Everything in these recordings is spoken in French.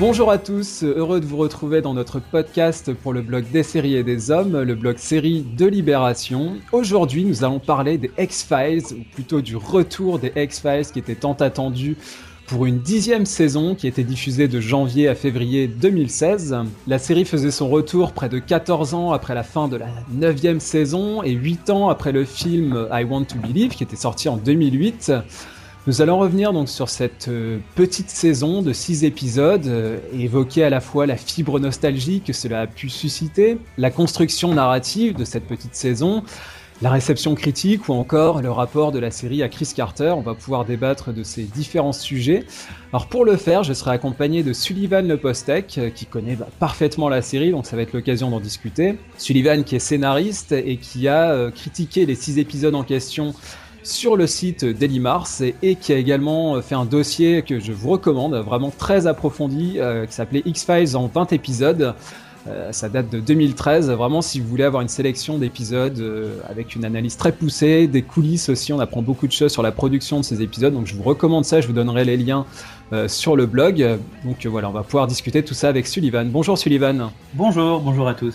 Bonjour à tous, heureux de vous retrouver dans notre podcast pour le blog des séries et des hommes, le blog série de Libération. Aujourd'hui, nous allons parler des X-Files, ou plutôt du retour des X-Files qui était tant attendu pour une dixième saison qui était diffusée de janvier à février 2016. La série faisait son retour près de 14 ans après la fin de la neuvième saison et 8 ans après le film I Want to Believe qui était sorti en 2008. Nous allons revenir donc sur cette euh, petite saison de 6 épisodes euh, et évoquer à la fois la fibre nostalgique que cela a pu susciter, la construction narrative de cette petite saison, la réception critique ou encore le rapport de la série à Chris Carter. On va pouvoir débattre de ces différents sujets. Alors pour le faire, je serai accompagné de Sullivan Lepostec euh, qui connaît bah, parfaitement la série, donc ça va être l'occasion d'en discuter. Sullivan qui est scénariste et qui a critiqué les 6 épisodes en question sur le site Daily Mars et, qui a également fait un dossier que je vous recommande, vraiment très approfondi, euh, qui s'appelait X-Files en 20 épisodes. Euh, ça date de 2013. Vraiment, si vous voulez avoir une sélection d'épisodes euh, avec une analyse très poussée, des coulisses aussi, on apprend beaucoup de choses sur la production de ces épisodes. Donc, je vous recommande ça. Je vous donnerai les liens sur le blog. Donc voilà, on va pouvoir discuter tout ça avec Sullivan. Bonjour Sullivan. Bonjour, bonjour à tous.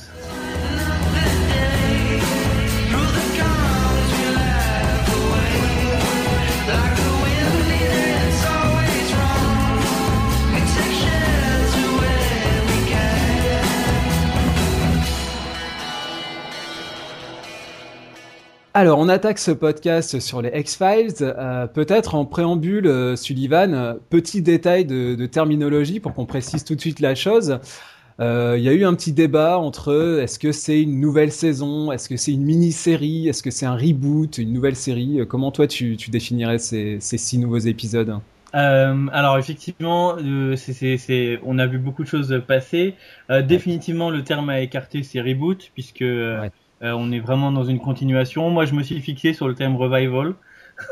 Alors, on attaque ce podcast sur les X-Files. Euh, peut-être en préambule, euh, Sullivan, euh, petit détail de, terminologie pour qu'on précise tout de suite la chose. Il y a eu un petit débat entre est-ce que c'est une nouvelle saison, est-ce que c'est une mini-série, est-ce que c'est un reboot, une nouvelle série? Comment toi tu, définirais ces, six nouveaux épisodes? Alors effectivement, on a vu beaucoup de choses passer. Définitivement, le terme à écarter, c'est reboot, puisque euh, on est vraiment dans une continuation. Moi, je me suis fixé sur le thème revival.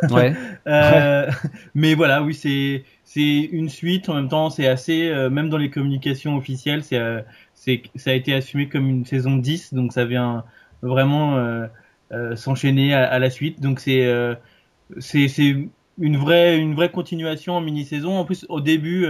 Ouais. euh, mais voilà, oui, c'est c'est une suite. En même temps, c'est assez, euh, même dans les communications officielles, c'est euh, ça a été assumé comme une saison 10, donc ça vient vraiment s'enchaîner à, à, la suite. Donc c'est c'est c'est une vraie une vraie continuation en mini saison. En plus, au début.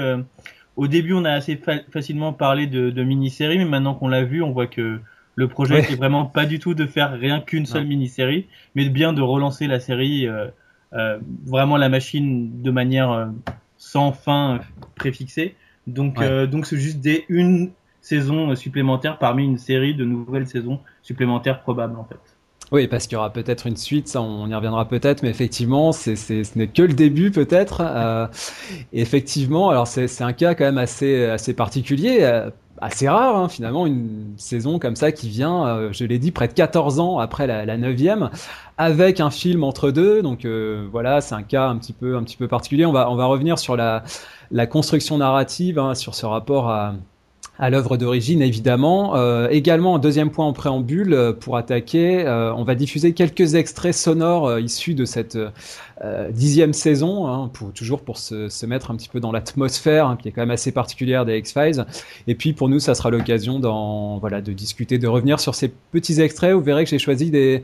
au début, on a assez facilement parlé de, de mini-série, mais maintenant qu'on l'a vu, on voit que le projet est vraiment pas du tout de faire rien qu'une seule mini-série, mais bien de relancer la série, euh, euh, vraiment la machine de manière euh, sans fin préfixée. Donc, donc c'est juste des une saison supplémentaire parmi une série de nouvelles saisons supplémentaires probables en fait. Oui, parce qu'il y aura peut-être une suite, ça on y reviendra peut-être, mais effectivement, c'est, ce n'est que le début peut-être. Euh, effectivement, alors c'est, un cas quand même assez, assez particulier assez rare hein, finalement une saison comme ça qui vient, euh, je l'ai dit, près de 14 ans après la, 9 avec un film entre deux. Donc euh, voilà, c'est un cas un petit peu un petit peu particulier. On va on va revenir sur la la construction narrative, hein, sur ce rapport à à l'œuvre d'origine évidemment. Euh, également, deuxième point en préambule euh, pour attaquer, euh, on va diffuser quelques extraits sonores euh, issus de cette dixième saison, hein, pour, toujours pour se, se, mettre un petit peu dans l'atmosphère hein, qui est quand même assez particulière des X-Files. Et puis pour nous, ça sera l'occasion voilà, de discuter, de revenir sur ces petits extraits. Vous verrez que j'ai choisi des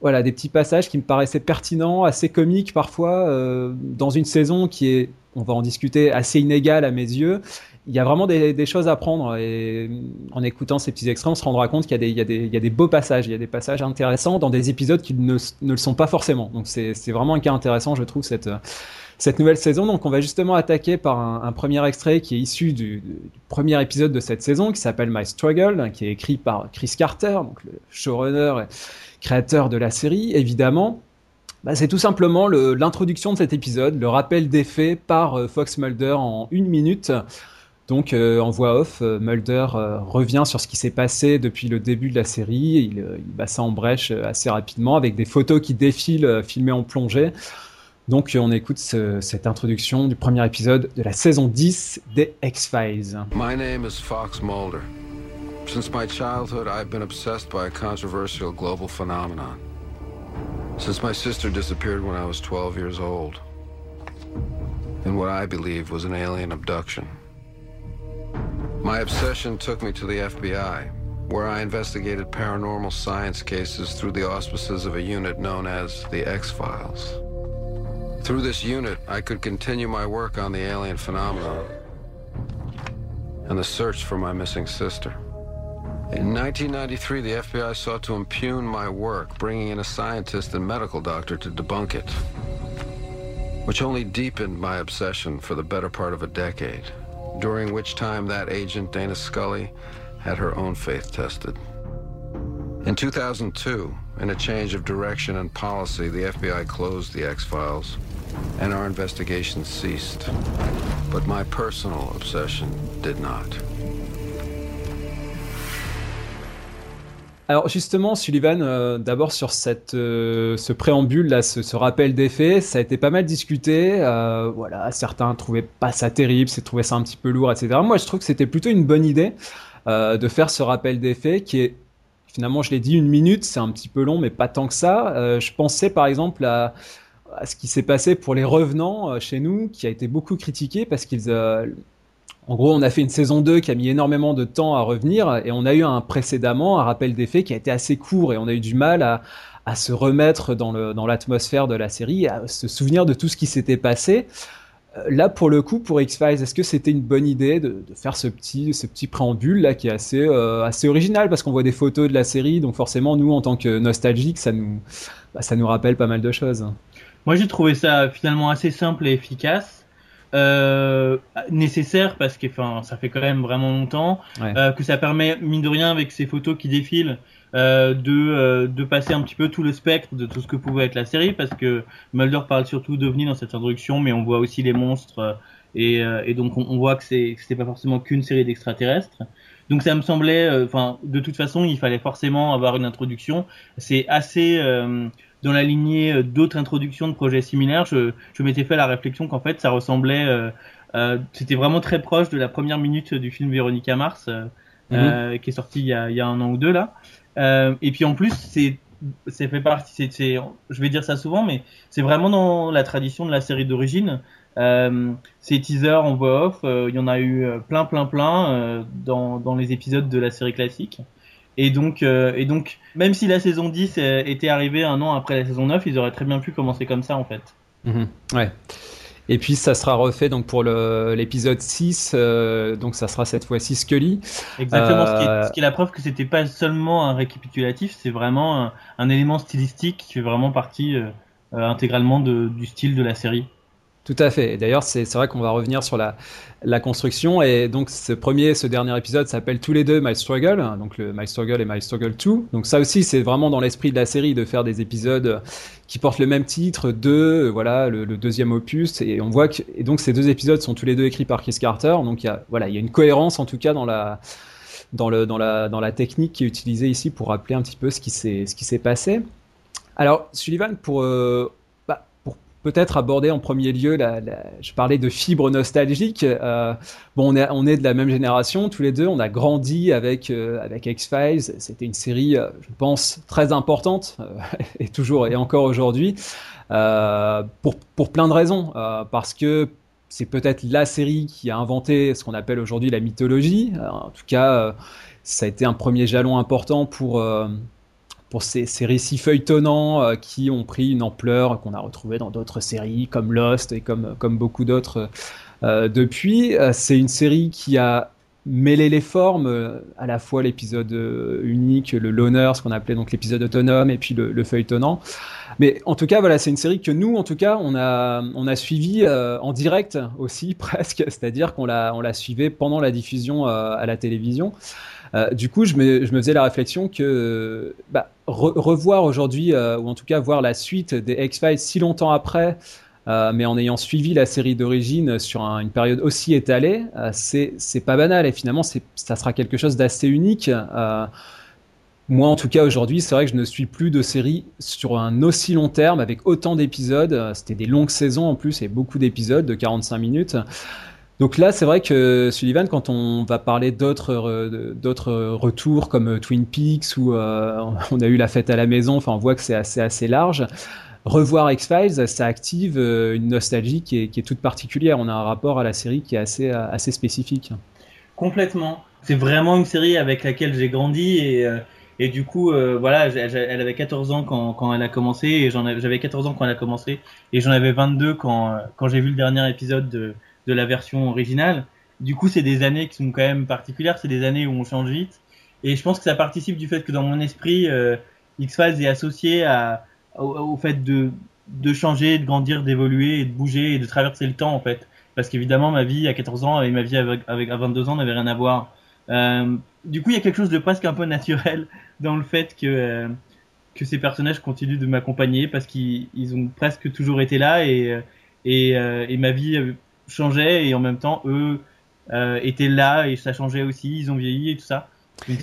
voilà des petits passages qui me paraissaient pertinents, assez comiques parfois, euh, dans une saison qui est, on va en discuter, assez inégale à mes yeux, il y a vraiment des, choses à prendre et en écoutant ces petits extraits, on se rendra compte qu'il y, a des beaux passages, il y a des passages intéressants dans des épisodes qui ne, le sont pas forcément. Donc c'est vraiment un cas intéressant, je trouve, cette, nouvelle saison. Donc on va justement attaquer par un, premier extrait qui est issu du, du, premier épisode de cette saison, qui s'appelle My Struggle, qui est écrit par Chris Carter, donc le showrunner et créateur de la série, évidemment. Bah, c'est tout simplement l'introduction de cet épisode, le rappel des faits par euh, Fox Mulder en une minute. Donc euh, en voix off, euh, Mulder euh, revient sur ce qui s'est passé depuis le début de la série. Il, il bat ça en brèche assez rapidement avec des photos qui défilent filmées en plongée. Donc on écoute ce, cette introduction du premier épisode de la saison 10 des X-Files. My name is Fox Mulder. Since my childhood, I've been obsessed by a controversial global phenomenon. Since my sister disappeared when I was 12 years old. In what I believe was an alien abduction. My obsession took me to the FBI, where I investigated paranormal science cases through the auspices of a unit known as the X-Files. Through this unit, I could continue my work on the alien phenomenon and the search for my missing sister. In 1993, the FBI sought to impugn my work, bringing in a scientist and medical doctor to debunk it, which only deepened my obsession for the better part of a decade, during which time that agent, Dana Scully, had her own faith tested. In 2002, in a change of direction and policy, the FBI closed the X-Files and our investigation ceased. But my personal obsession did not. Alors justement, Sullivan, euh, d'abord sur cette, euh, ce préambule là, ce, rappel des faits, ça a été pas mal discuté. Euh, voilà, certains trouvaient pas ça terrible, c'est trouvaient ça un petit peu lourd, etc. Moi, je trouve que c'était plutôt une bonne idée euh, de faire ce rappel des faits, qui est finalement, je l'ai dit, une minute, c'est un petit peu long, mais pas tant que ça. Je pensais par exemple à, à ce qui s'est passé pour les revenants chez nous, qui a été beaucoup critiqué parce qu'ils en gros, on a fait une saison 2 qui a mis énormément de temps à revenir et on a eu un précédemment, un rappel des faits qui a été assez court et on a eu du mal à, se remettre dans l'atmosphère de la série, à se souvenir de tout ce qui s'était passé. Euh, là, pour le coup, pour X-Files, est-ce que c'était une bonne idée de, faire ce petit, préambule là qui est assez, euh, assez original? Parce qu'on voit des photos de la série, donc forcément, nous, en tant que nostalgiques, ça nous, bah, ça nous rappelle pas mal de choses. Moi, j'ai trouvé ça finalement assez simple et efficace euh, nécessaire parce que enfin ça fait quand même vraiment longtemps. Ouais. euh, que ça permet mine de rien avec ces photos qui défilent euh, de euh, de passer un petit peu tout le spectre de tout ce que pouvait être la série parce que Mulder parle surtout d'OVNI dans cette introduction mais on voit aussi les monstres euh, et, euh, et donc on, on voit que c'est que c'était pas forcément qu'une série d'extraterrestres. Donc ça me semblait enfin de toute façon il fallait forcément avoir une introduction. C'est assez dans la lignée euh, d'autres introductions de projets similaires, je, je m'étais fait la réflexion qu'en fait ça ressemblait, euh, euh, c'était vraiment très proche de la première minute du film Véronica Mars, euh, mm -hmm. qui est sorti il y, a, il y, a, un an ou deux là. et puis en plus, c'est c'est fait partie, c'est, je vais dire ça souvent, mais c'est vraiment dans la tradition de la série d'origine. Euh, ces teasers en voix off, il y en a eu plein, plein, plein dans, dans les épisodes de la série classique. Et donc, euh, et donc, même si la saison 10 euh, était arrivée un an après la saison 9, ils auraient très bien pu commencer comme ça en fait. Mmh, ouais. Et puis ça sera refait donc pour l'épisode 6, euh, donc ça sera cette fois-ci Scully. Exactement, euh... ce, qui est, ce, qui est, la preuve que c'était pas seulement un récapitulatif, c'est vraiment un, un, élément stylistique qui fait vraiment partie euh, intégralement de, du style de la série. Tout à fait. D'ailleurs, c'est vrai qu'on va revenir sur la, construction. Et donc, ce premier, ce dernier épisode s'appelle tous les deux My Struggle. Donc, le My Struggle et My Struggle 2. Donc, ça aussi, c'est vraiment dans l'esprit de la série de faire des épisodes qui portent le même titre, deux, voilà, le, deuxième opus. Et on voit que, et donc, ces deux épisodes sont tous les deux écrits par Chris Carter. Donc, il y a, voilà, il y a une cohérence, en tout cas, dans la, dans le, dans la, dans la technique qui est utilisée ici pour rappeler un petit peu ce qui s'est, ce qui s'est passé. Alors, Sullivan, pour, euh, peut-être aborder en premier lieu, je parlais de fibre nostalgique. Euh, bon, on est, on est de la même génération, tous les deux. On a grandi avec euh, avec X Files. C'était une série, euh, je pense, très importante euh, et toujours et encore aujourd'hui pour pour plein de raisons. parce que c'est peut-être la série qui a inventé ce qu'on appelle aujourd'hui la mythologie. en tout cas, ça a été un premier jalon important pour pour ces, récits feuilletonnants euh, qui ont pris une ampleur qu'on a retrouvée dans d'autres séries comme Lost et comme, beaucoup d'autres euh, depuis. Euh, c'est une série qui a mêlé les formes, à la fois l'épisode unique, le loner, ce qu'on appelait donc l'épisode autonome, et puis le, le, feuilletonnant. Mais en tout cas, voilà, c'est une série que nous, en tout cas, on a, on suivi en direct aussi, presque, c'est-à-dire qu'on la, on la suivait pendant la diffusion à la télévision. Euh, du coup, je me, faisais la réflexion que bah, re revoir aujourd'hui, euh, ou en tout cas voir la suite des X-Files si longtemps après, euh, mais en ayant suivi la série d'origine sur un, une période aussi étalée, c'est pas banal et finalement ça sera quelque chose d'assez unique. Moi, en tout cas, aujourd'hui, c'est vrai que je ne suis plus de série sur un aussi long terme avec autant d'épisodes. C'était des longues saisons en plus et beaucoup d'épisodes de 45 minutes. Donc là, c'est vrai que Sullivan, quand on va parler d'autres d'autres retours comme Twin Peaks ou euh, on a eu la fête à la maison, enfin on voit que c'est assez assez large. Revoir X-Files, ça active euh, une nostalgie qui est, qui est, toute particulière. On a un rapport à la série qui est assez assez spécifique. Complètement. C'est vraiment une série avec laquelle j'ai grandi et euh, et du coup, euh, voilà, elle avait 14 ans quand, quand elle a commencé, et j'avais 14 ans quand elle a commencé, et j'en avais 22 quand, quand j'ai vu le dernier épisode de, de la version originale. du coup, c'est des années qui sont quand même particulières. C'est des années où on change vite. Et je pense que ça participe du fait que dans mon esprit, euh, X-Files est associé au, fait de, changer, de grandir, d'évoluer, de bouger et de traverser le temps en fait. Parce qu'évidemment, ma vie à 14 ans et ma vie avec, à 22 ans n'avaient rien à voir. Euh, du coup, il y a quelque chose de presque un peu naturel dans le fait que euh, que ces personnages continuent de m'accompagner parce qu'ils ils ont presque toujours été là et et ma vie changeait et en même temps eux euh, étaient là et ça changeait aussi, ils ont vieilli et tout ça.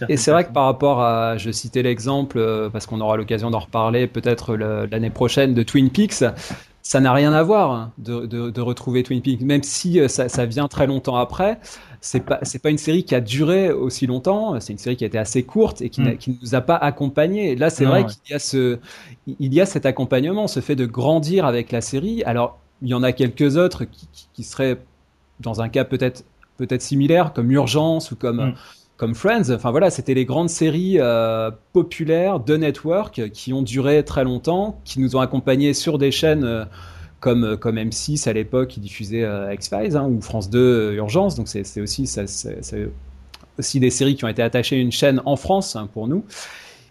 Et c'est vrai que par rapport à, je citais l'exemple, euh, parce qu'on aura l'occasion d'en reparler peut-être l'année prochaine de Twin Peaks, ça n'a rien à voir hein, de, de, de, retrouver Twin Peaks, même si euh, ça, ça vient très longtemps après. C'est pas c'est pas une série qui a duré aussi longtemps. C'est une série qui a été assez courte et qui, mm. qui ne nous a pas accompagnés. Là, c'est vrai qu'il y a ce il y a cet accompagnement, ce fait de grandir avec la série. Alors il y en a quelques autres qui, qui seraient dans un cas peut-être peut-être similaire, comme Urgence ou comme mm comme Friends. Enfin voilà, c'était les grandes séries euh, populaires de network qui ont duré très longtemps, qui nous ont accompagnés sur des chaînes euh, comme euh, comme M6 à l'époque qui diffusait X-Files hein, ou France 2 Urgence. Donc c'est aussi ça, c'est aussi des séries qui ont été attachées à une chaîne en France hein, pour nous.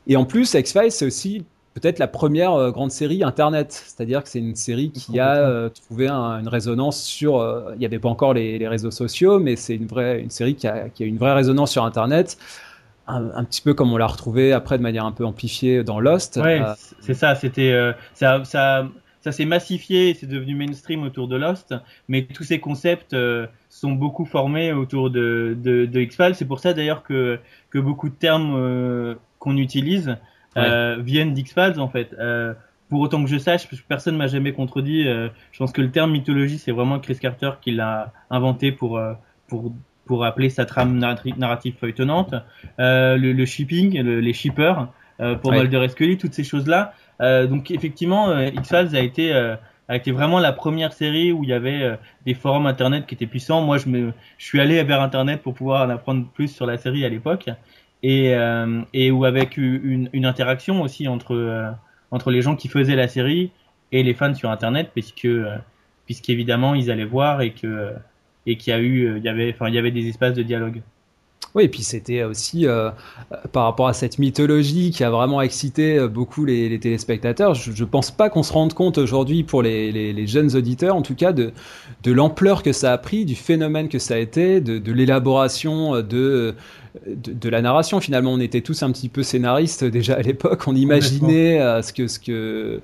Et en plus, X-Files, c'est aussi peut-être la première euh, grande série Internet. C'est-à-dire que c'est une série qui a euh, trouvé une résonance sur. Euh, il n'y avait pas encore les, réseaux sociaux, mais c'est une vraie une série qui a, qui a une vraie résonance sur Internet. Un, petit peu comme on l'a retrouvé après de manière un peu amplifiée dans Lost. Ouais, c'est ça. C'était ça, ça, ça s'est massifié, c'est devenu mainstream autour de Lost, mais tous ces concepts sont beaucoup formés autour de, de, de X-Files. C'est pour ça d'ailleurs que, que beaucoup de termes qu'on utilise euh, viennent d'X-Files en fait. Euh, pour autant que je sache, personne m'a jamais contredit. Euh, je pense que le terme mythologie, c'est vraiment Chris Carter qui l'a inventé pour pour pour appeler sa trame narrative feuilletonnante. Le, le, shipping, les shippers, pour ouais. Mulder et Scully, toutes ces choses-là. donc effectivement, X-Files a été a été vraiment la première série où il y avait des forums internet qui étaient puissants. Moi, je me, je suis allé vers internet pour pouvoir en apprendre plus sur la série à l'époque et, euh, et où avec une, interaction aussi entre euh, entre les gens qui faisaient la série et les fans sur internet puisque euh, puisqu'évidemment ils allaient voir et que et qu'il y a eu il y avait enfin il y avait des espaces de dialogue. Oui, et puis c'était aussi euh, par rapport à cette mythologie qui a vraiment excité beaucoup les, les téléspectateurs. Je, je pense pas qu'on se rende compte aujourd'hui pour les, les, les, jeunes auditeurs, en tout cas, de, de l'ampleur que ça a pris, du phénomène que ça a été, de, de l'élaboration de de, la narration. Finalement, on était tous un petit peu scénaristes déjà à l'époque. On imaginait euh, ce que ce que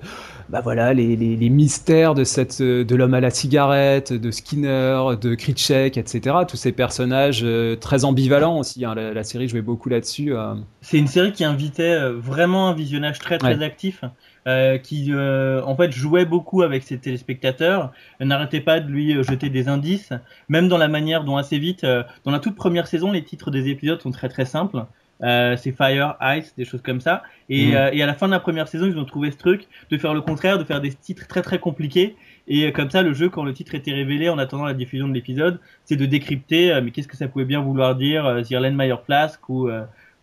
bah voilà les, les, mystères de cette de l'homme à la cigarette, de Skinner, de Kritchek, etc. Tous ces personnages euh, très ambivalents aussi. Hein. La, série jouait beaucoup là-dessus. Euh. C'est une série qui invitait vraiment un visionnage très très actif. Euh, qui euh, en fait jouait beaucoup avec ses téléspectateurs, n'arrêtait pas de lui euh, jeter des indices, même dans la manière dont assez vite, dans la toute première saison, les titres des épisodes sont très très simples. C'est Fire, Ice, des choses comme ça. Et, mhm. et, à la fin de la première saison, ils ont trouvé ce truc de faire le contraire, de faire des titres très très compliqués. Et comme ça, le jeu, quand le titre était révélé en attendant la diffusion de l'épisode, c'est de décrypter, mais qu'est-ce que ça pouvait bien vouloir dire, Zirlen Meyer Flask ou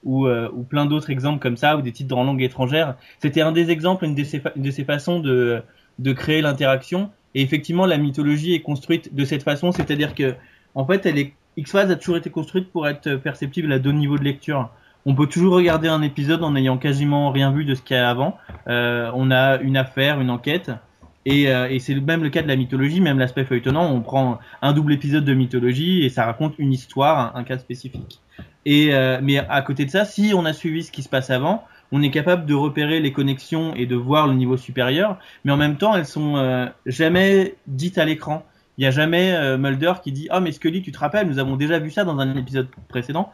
ou, euh, ou plein d'autres exemples comme ça, ou des titres en langue étrangère. C'était un des exemples, une de ces, une de ces façons de, de créer l'interaction. Et effectivement, la mythologie est construite de cette façon, c'est-à-dire que, en fait, elle est, X-Files a toujours été construite pour être perceptible à deux niveaux de lecture. On peut toujours regarder un épisode en n'ayant quasiment rien vu de ce qu'il y a avant. Euh, on a une affaire, une enquête, et, euh, et c'est même le cas de la mythologie, même l'aspect feuilletonnant. On prend un double épisode de mythologie et ça raconte une histoire, un, cas spécifique. Et euh, mais à côté de ça, si on a suivi ce qui se passe avant, on est capable de repérer les connexions et de voir le niveau supérieur. Mais en même temps, elles sont euh, jamais dites à l'écran. Il n'y a jamais euh, Mulder qui dit ah mais Scully tu te rappelles nous avons déjà vu ça dans un épisode précédent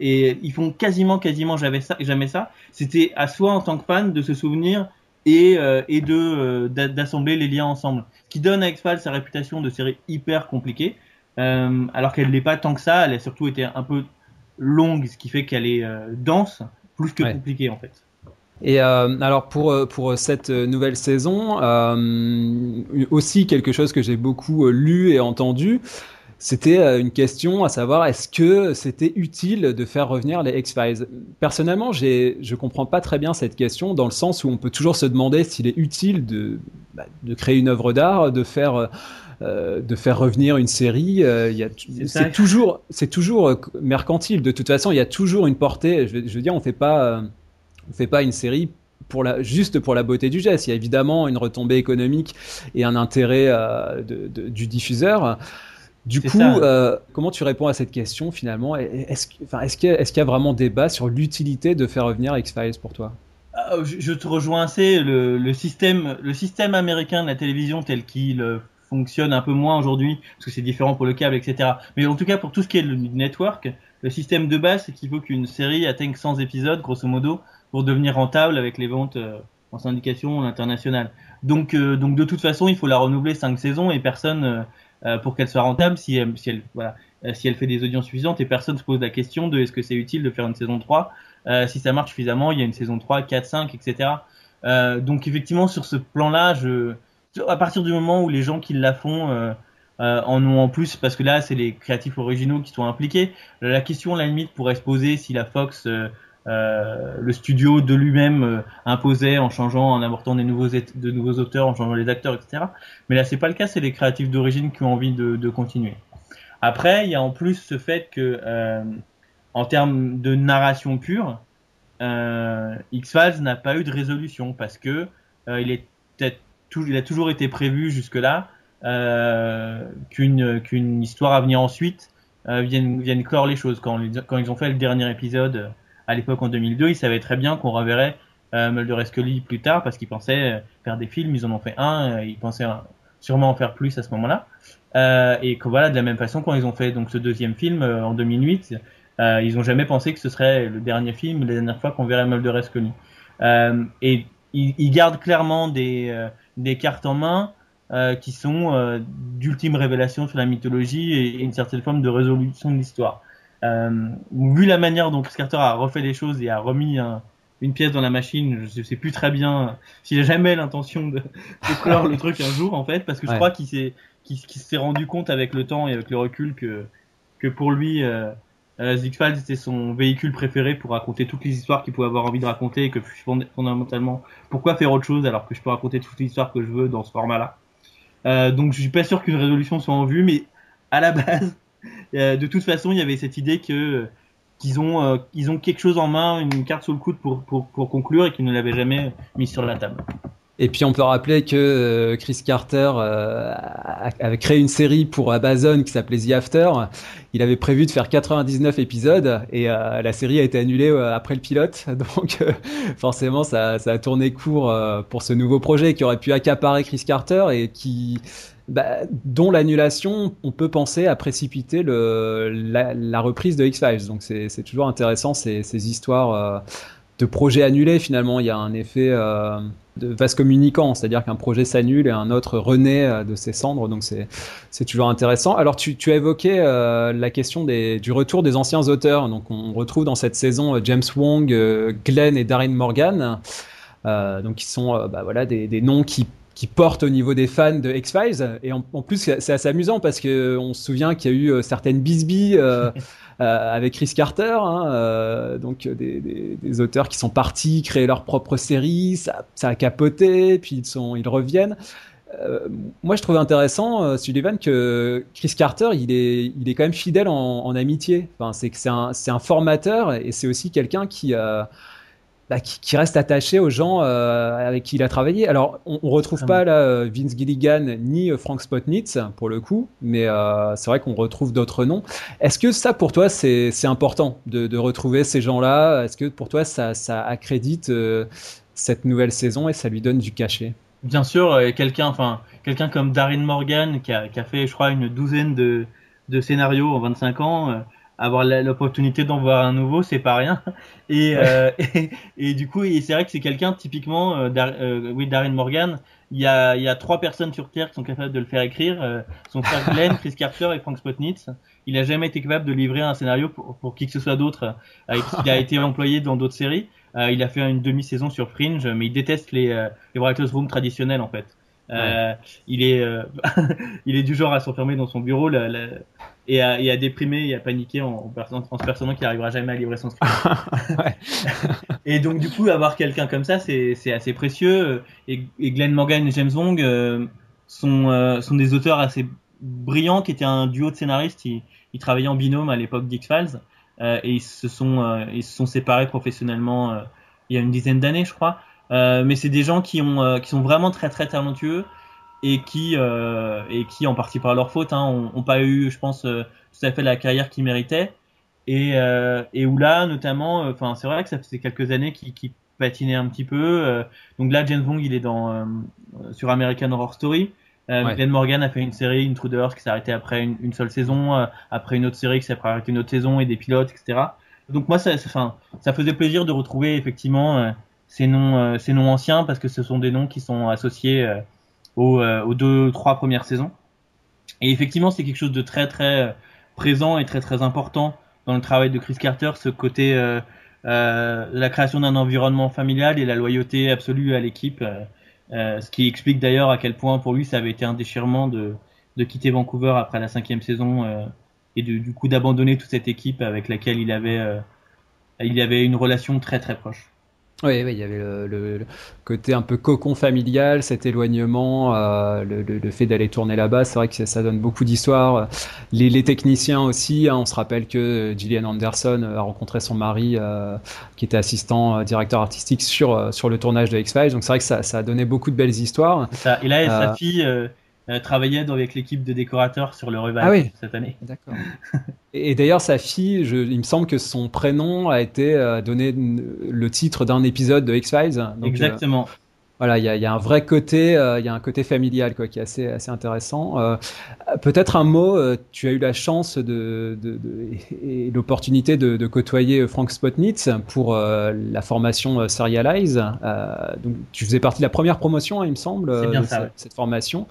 et ils font quasiment quasiment jamais ça jamais ça. C'était à soi en tant que fan de se souvenir et, et de d'assembler les liens ensemble ce qui donne à X-Files sa réputation de série hyper compliquée alors qu'elle n'est pas tant que ça. Elle a surtout été un peu longue, ce qui fait qu'elle est euh, dense, plus que compliquée en fait. Et euh, alors pour euh, pour cette nouvelle saison, aussi quelque chose que j'ai beaucoup lu et entendu, c'était une question à savoir est-ce que c'était utile de faire revenir les X-Files? Personnellement, j'ai, je comprends pas très bien cette question dans le sens où on peut toujours se demander s'il est utile de, bah, de créer une œuvre d'art, de faire de faire revenir une série. c'est toujours, c'est toujours mercantile. De toute façon, il y a toujours une portée. Je, veux dire, on fait pas, on fait pas une série pour la, juste pour la beauté du geste. Il y a évidemment une retombée économique et un intérêt de, du diffuseur. Du coup, euh, comment tu réponds à cette question finalement? Est-ce enfin, est qu'il y, est y, a vraiment débat sur l'utilité de faire revenir X-Files pour toi? Ah, je, te rejoins assez. Le, le, système, le système américain de la télévision tel qu'il euh, fonctionne un peu moins aujourd'hui, parce que c'est différent pour le câble, etc. Mais en tout cas, pour tout ce qui est le network, le système de base, c'est qu'il faut qu'une série atteigne 100 épisodes, grosso modo, pour devenir rentable avec les ventes euh, en syndication internationale. Donc, donc de toute façon, il faut la renouveler 5 saisons et personne euh, pour qu'elle soit rentable si elle, voilà, euh, si elle fait des audiences suffisantes et personne se pose la question de est-ce que c'est utile de faire une saison 3 euh, si ça marche suffisamment il y a une saison 3 4 5 etc euh, donc effectivement sur ce plan là je à partir du moment où les gens qui la font euh, en ont en plus parce que là c'est les créatifs originaux qui sont impliqués la question à la limite pourrait se poser si la Fox euh, le studio de lui-même euh, imposait en changeant, en apportant des nouveaux, de nouveaux auteurs, en changeant les acteurs, etc. Mais là, c'est pas le cas, c'est les créatifs d'origine qui ont envie de, continuer. Après, il y a en plus ce fait que, euh, en termes de narration pure, euh, X-Files n'a pas eu de résolution parce que il, a toujours été prévu jusque-là qu'une histoire à venir ensuite vienne, vienne clore les choses. Quand ils ont fait le dernier épisode à l'époque en 2002, ils savaient très bien qu'on reverrait euh, Mulder et Scully plus tard parce qu'ils pensaient euh, faire des films, ils en ont fait un, euh, ils pensaient sûrement en faire plus à ce moment-là. Euh, et que voilà, de la même façon, quand ils ont fait donc ce deuxième film en 2008, euh, ils ont jamais pensé que ce serait le dernier film, la dernière fois qu'on verrait Mulder et Scully. et ils, gardent clairement des, des cartes en main qui sont d'ultime révélation sur la mythologie et, une certaine forme de résolution de l'histoire. Euh, vu la manière dont Chris Carter a refait les choses et a remis une pièce dans la machine, je sais plus très bien s'il a jamais l'intention de, de clore le truc un jour en fait, parce que je crois qu'il s'est qu'il s'est rendu compte avec le temps et avec le recul que que pour lui euh, euh Files était son véhicule préféré pour raconter toutes les histoires qu'il pouvait avoir envie de raconter et que fondamentalement pourquoi faire autre chose alors que je peux raconter toutes les histoires que je veux dans ce format là. Euh, donc je suis pas sûr qu'une résolution soit en vue, mais à la base de toute façon, il y avait cette idée que qu'ils ont euh, ont quelque chose en main, une carte sous le coude pour conclure et qu'ils ne l'avaient jamais mis sur la table. Et puis on peut rappeler que euh, Chris Carter avait créé une série pour Amazon qui s'appelait The After. Il avait prévu de faire 99 épisodes et la série a été annulée après le pilote. Donc forcément ça a tourné court pour ce nouveau projet qui aurait pu accaparer Chris Carter et qui bah, dont l'annulation, on peut penser à précipiter le, la, la reprise de X-Files. Donc c'est toujours intéressant ces, ces histoires euh, de projets annulés finalement. Il y a un effet euh, de vase communicant, c'est-à-dire qu'un projet s'annule et un autre renaît euh, de ses cendres. Donc c'est toujours intéressant. Alors tu, tu as évoqué euh, la question des, du retour des anciens auteurs. Donc on retrouve dans cette saison euh, James Wong, Glenn et Darren Morgan. donc qui sont bah, voilà des, des noms qui qui porte au niveau des fans de X-Files. Et en, plus, c'est assez amusant parce que on se souvient qu'il y a eu euh, certaines bisbilles euh, euh, avec Chris Carter, hein, euh, donc des, des, des, auteurs qui sont partis créer leur propre série, ça, ça a capoté, puis ils, sont, ils reviennent. Euh, moi, je trouve intéressant, Sullivan, que Chris Carter, il est, il est quand même fidèle en, en amitié. Enfin, c'est que c'est un, un formateur et c'est aussi quelqu'un qui, euh, bah, qui, qui, reste attaché aux gens euh, avec qui il a travaillé. Alors, on, on retrouve pas là euh, Vince Gilligan ni euh, Frank Spotnitz pour le coup, mais euh, c'est vrai qu'on retrouve d'autres noms. Est-ce que ça, pour toi, c'est important de, de, retrouver ces gens-là? Est-ce que pour toi, ça, ça accrédite euh, cette nouvelle saison et ça lui donne du cachet? Bien sûr, quelqu'un, enfin, quelqu'un comme Darren Morgan qui a, qui a, fait, je crois, une douzaine de, de scénarios en 25 ans avoir l'opportunité d'en voir un nouveau, c'est pas rien. Et, euh, et, et, du coup, c'est vrai que c'est quelqu'un typiquement, euh, Dar, euh, oui, Darren Morgan. Il y a, il y a trois personnes sur Terre qui sont capables de le faire écrire. Euh, son frère Glenn, Chris Carter et Frank Spotnitz. Il a jamais été capable de livrer un scénario pour, pour qui que ce soit d'autre. Euh, il a été employé dans d'autres séries. il a fait une demi-saison sur Fringe, mais il déteste les, les writers' room traditionnels en fait. Ouais. il est, il est du genre à s'enfermer dans son bureau. La, la, et à, et à déprimer et à paniquer en, en, en se persuadant qu'il n'arrivera jamais à livrer son script. et donc du coup avoir quelqu'un comme ça c'est assez précieux et, et, Glenn Morgan et James Wong euh, sont, sont des auteurs assez brillants qui étaient un duo de scénaristes. Ils, ils travaillaient en binôme à l'époque d'X-Files et ils se sont, ils se sont séparés professionnellement il y a une dizaine d'années, je crois. mais c'est des gens qui, ont, qui sont vraiment très très talentueux et qui euh, et qui en partie par leur faute hein, ont, pas eu je pense euh, tout à fait la carrière qu'ils méritaient. Et euh, et où là notamment euh, enfin c'est vrai que ça faisait quelques années qui qui patinait un petit peu euh, donc là James Bond il est dans sur American Horror Story. Ouais. Glenn Morgan a fait une série Intruders qui s'est arrêtée après une, une, seule saison après une autre série qui s'est arrêtée une autre saison et des pilotes etc donc moi ça enfin ça faisait plaisir de retrouver effectivement ces noms ces noms anciens parce que ce sont des noms qui sont associés aux, euh, aux deux trois premières saisons. Et effectivement, c'est quelque chose de très très euh, présent et très très important dans le travail de Chris Carter, ce côté euh, euh, la création d'un environnement familial et la loyauté absolue à l'équipe, euh, ce qui explique d'ailleurs à quel point pour lui ça avait été un déchirement de, de quitter Vancouver après la cinquième saison et du coup d'abandonner toute cette équipe avec laquelle il avait il avait une relation très très proche. Oui, oui, il y avait le, le, côté un peu cocon familial, cet éloignement, euh, le, le, fait d'aller tourner là-bas, c'est vrai que ça donne beaucoup d'histoires. Les, les, techniciens aussi, hein, on se rappelle que Gillian Anderson a rencontré son mari, euh, qui était assistant euh, directeur artistique sur sur le tournage de X-Files, donc c'est vrai que ça, ça a donné beaucoup de belles histoires. Ça. Et là, sa fille euh, travaillait avec l'équipe de décorateurs sur le revival ah oui. cette année. D'accord. et, d'ailleurs, sa fille, je, il me semble que son prénom a été euh, donné le titre d'un épisode de X-Files. Exactement. Euh, voilà, il y a, y a, un vrai côté, euh, il y a un côté familial quoi, qui est assez, assez intéressant. Peut-être un mot, tu as eu la chance de, de, de et l'opportunité de, de, côtoyer Frank Spotnitz pour la formation Serialize. donc, tu faisais partie de la première promotion, hein, il me semble, bien de ça, cette, ouais. cette formation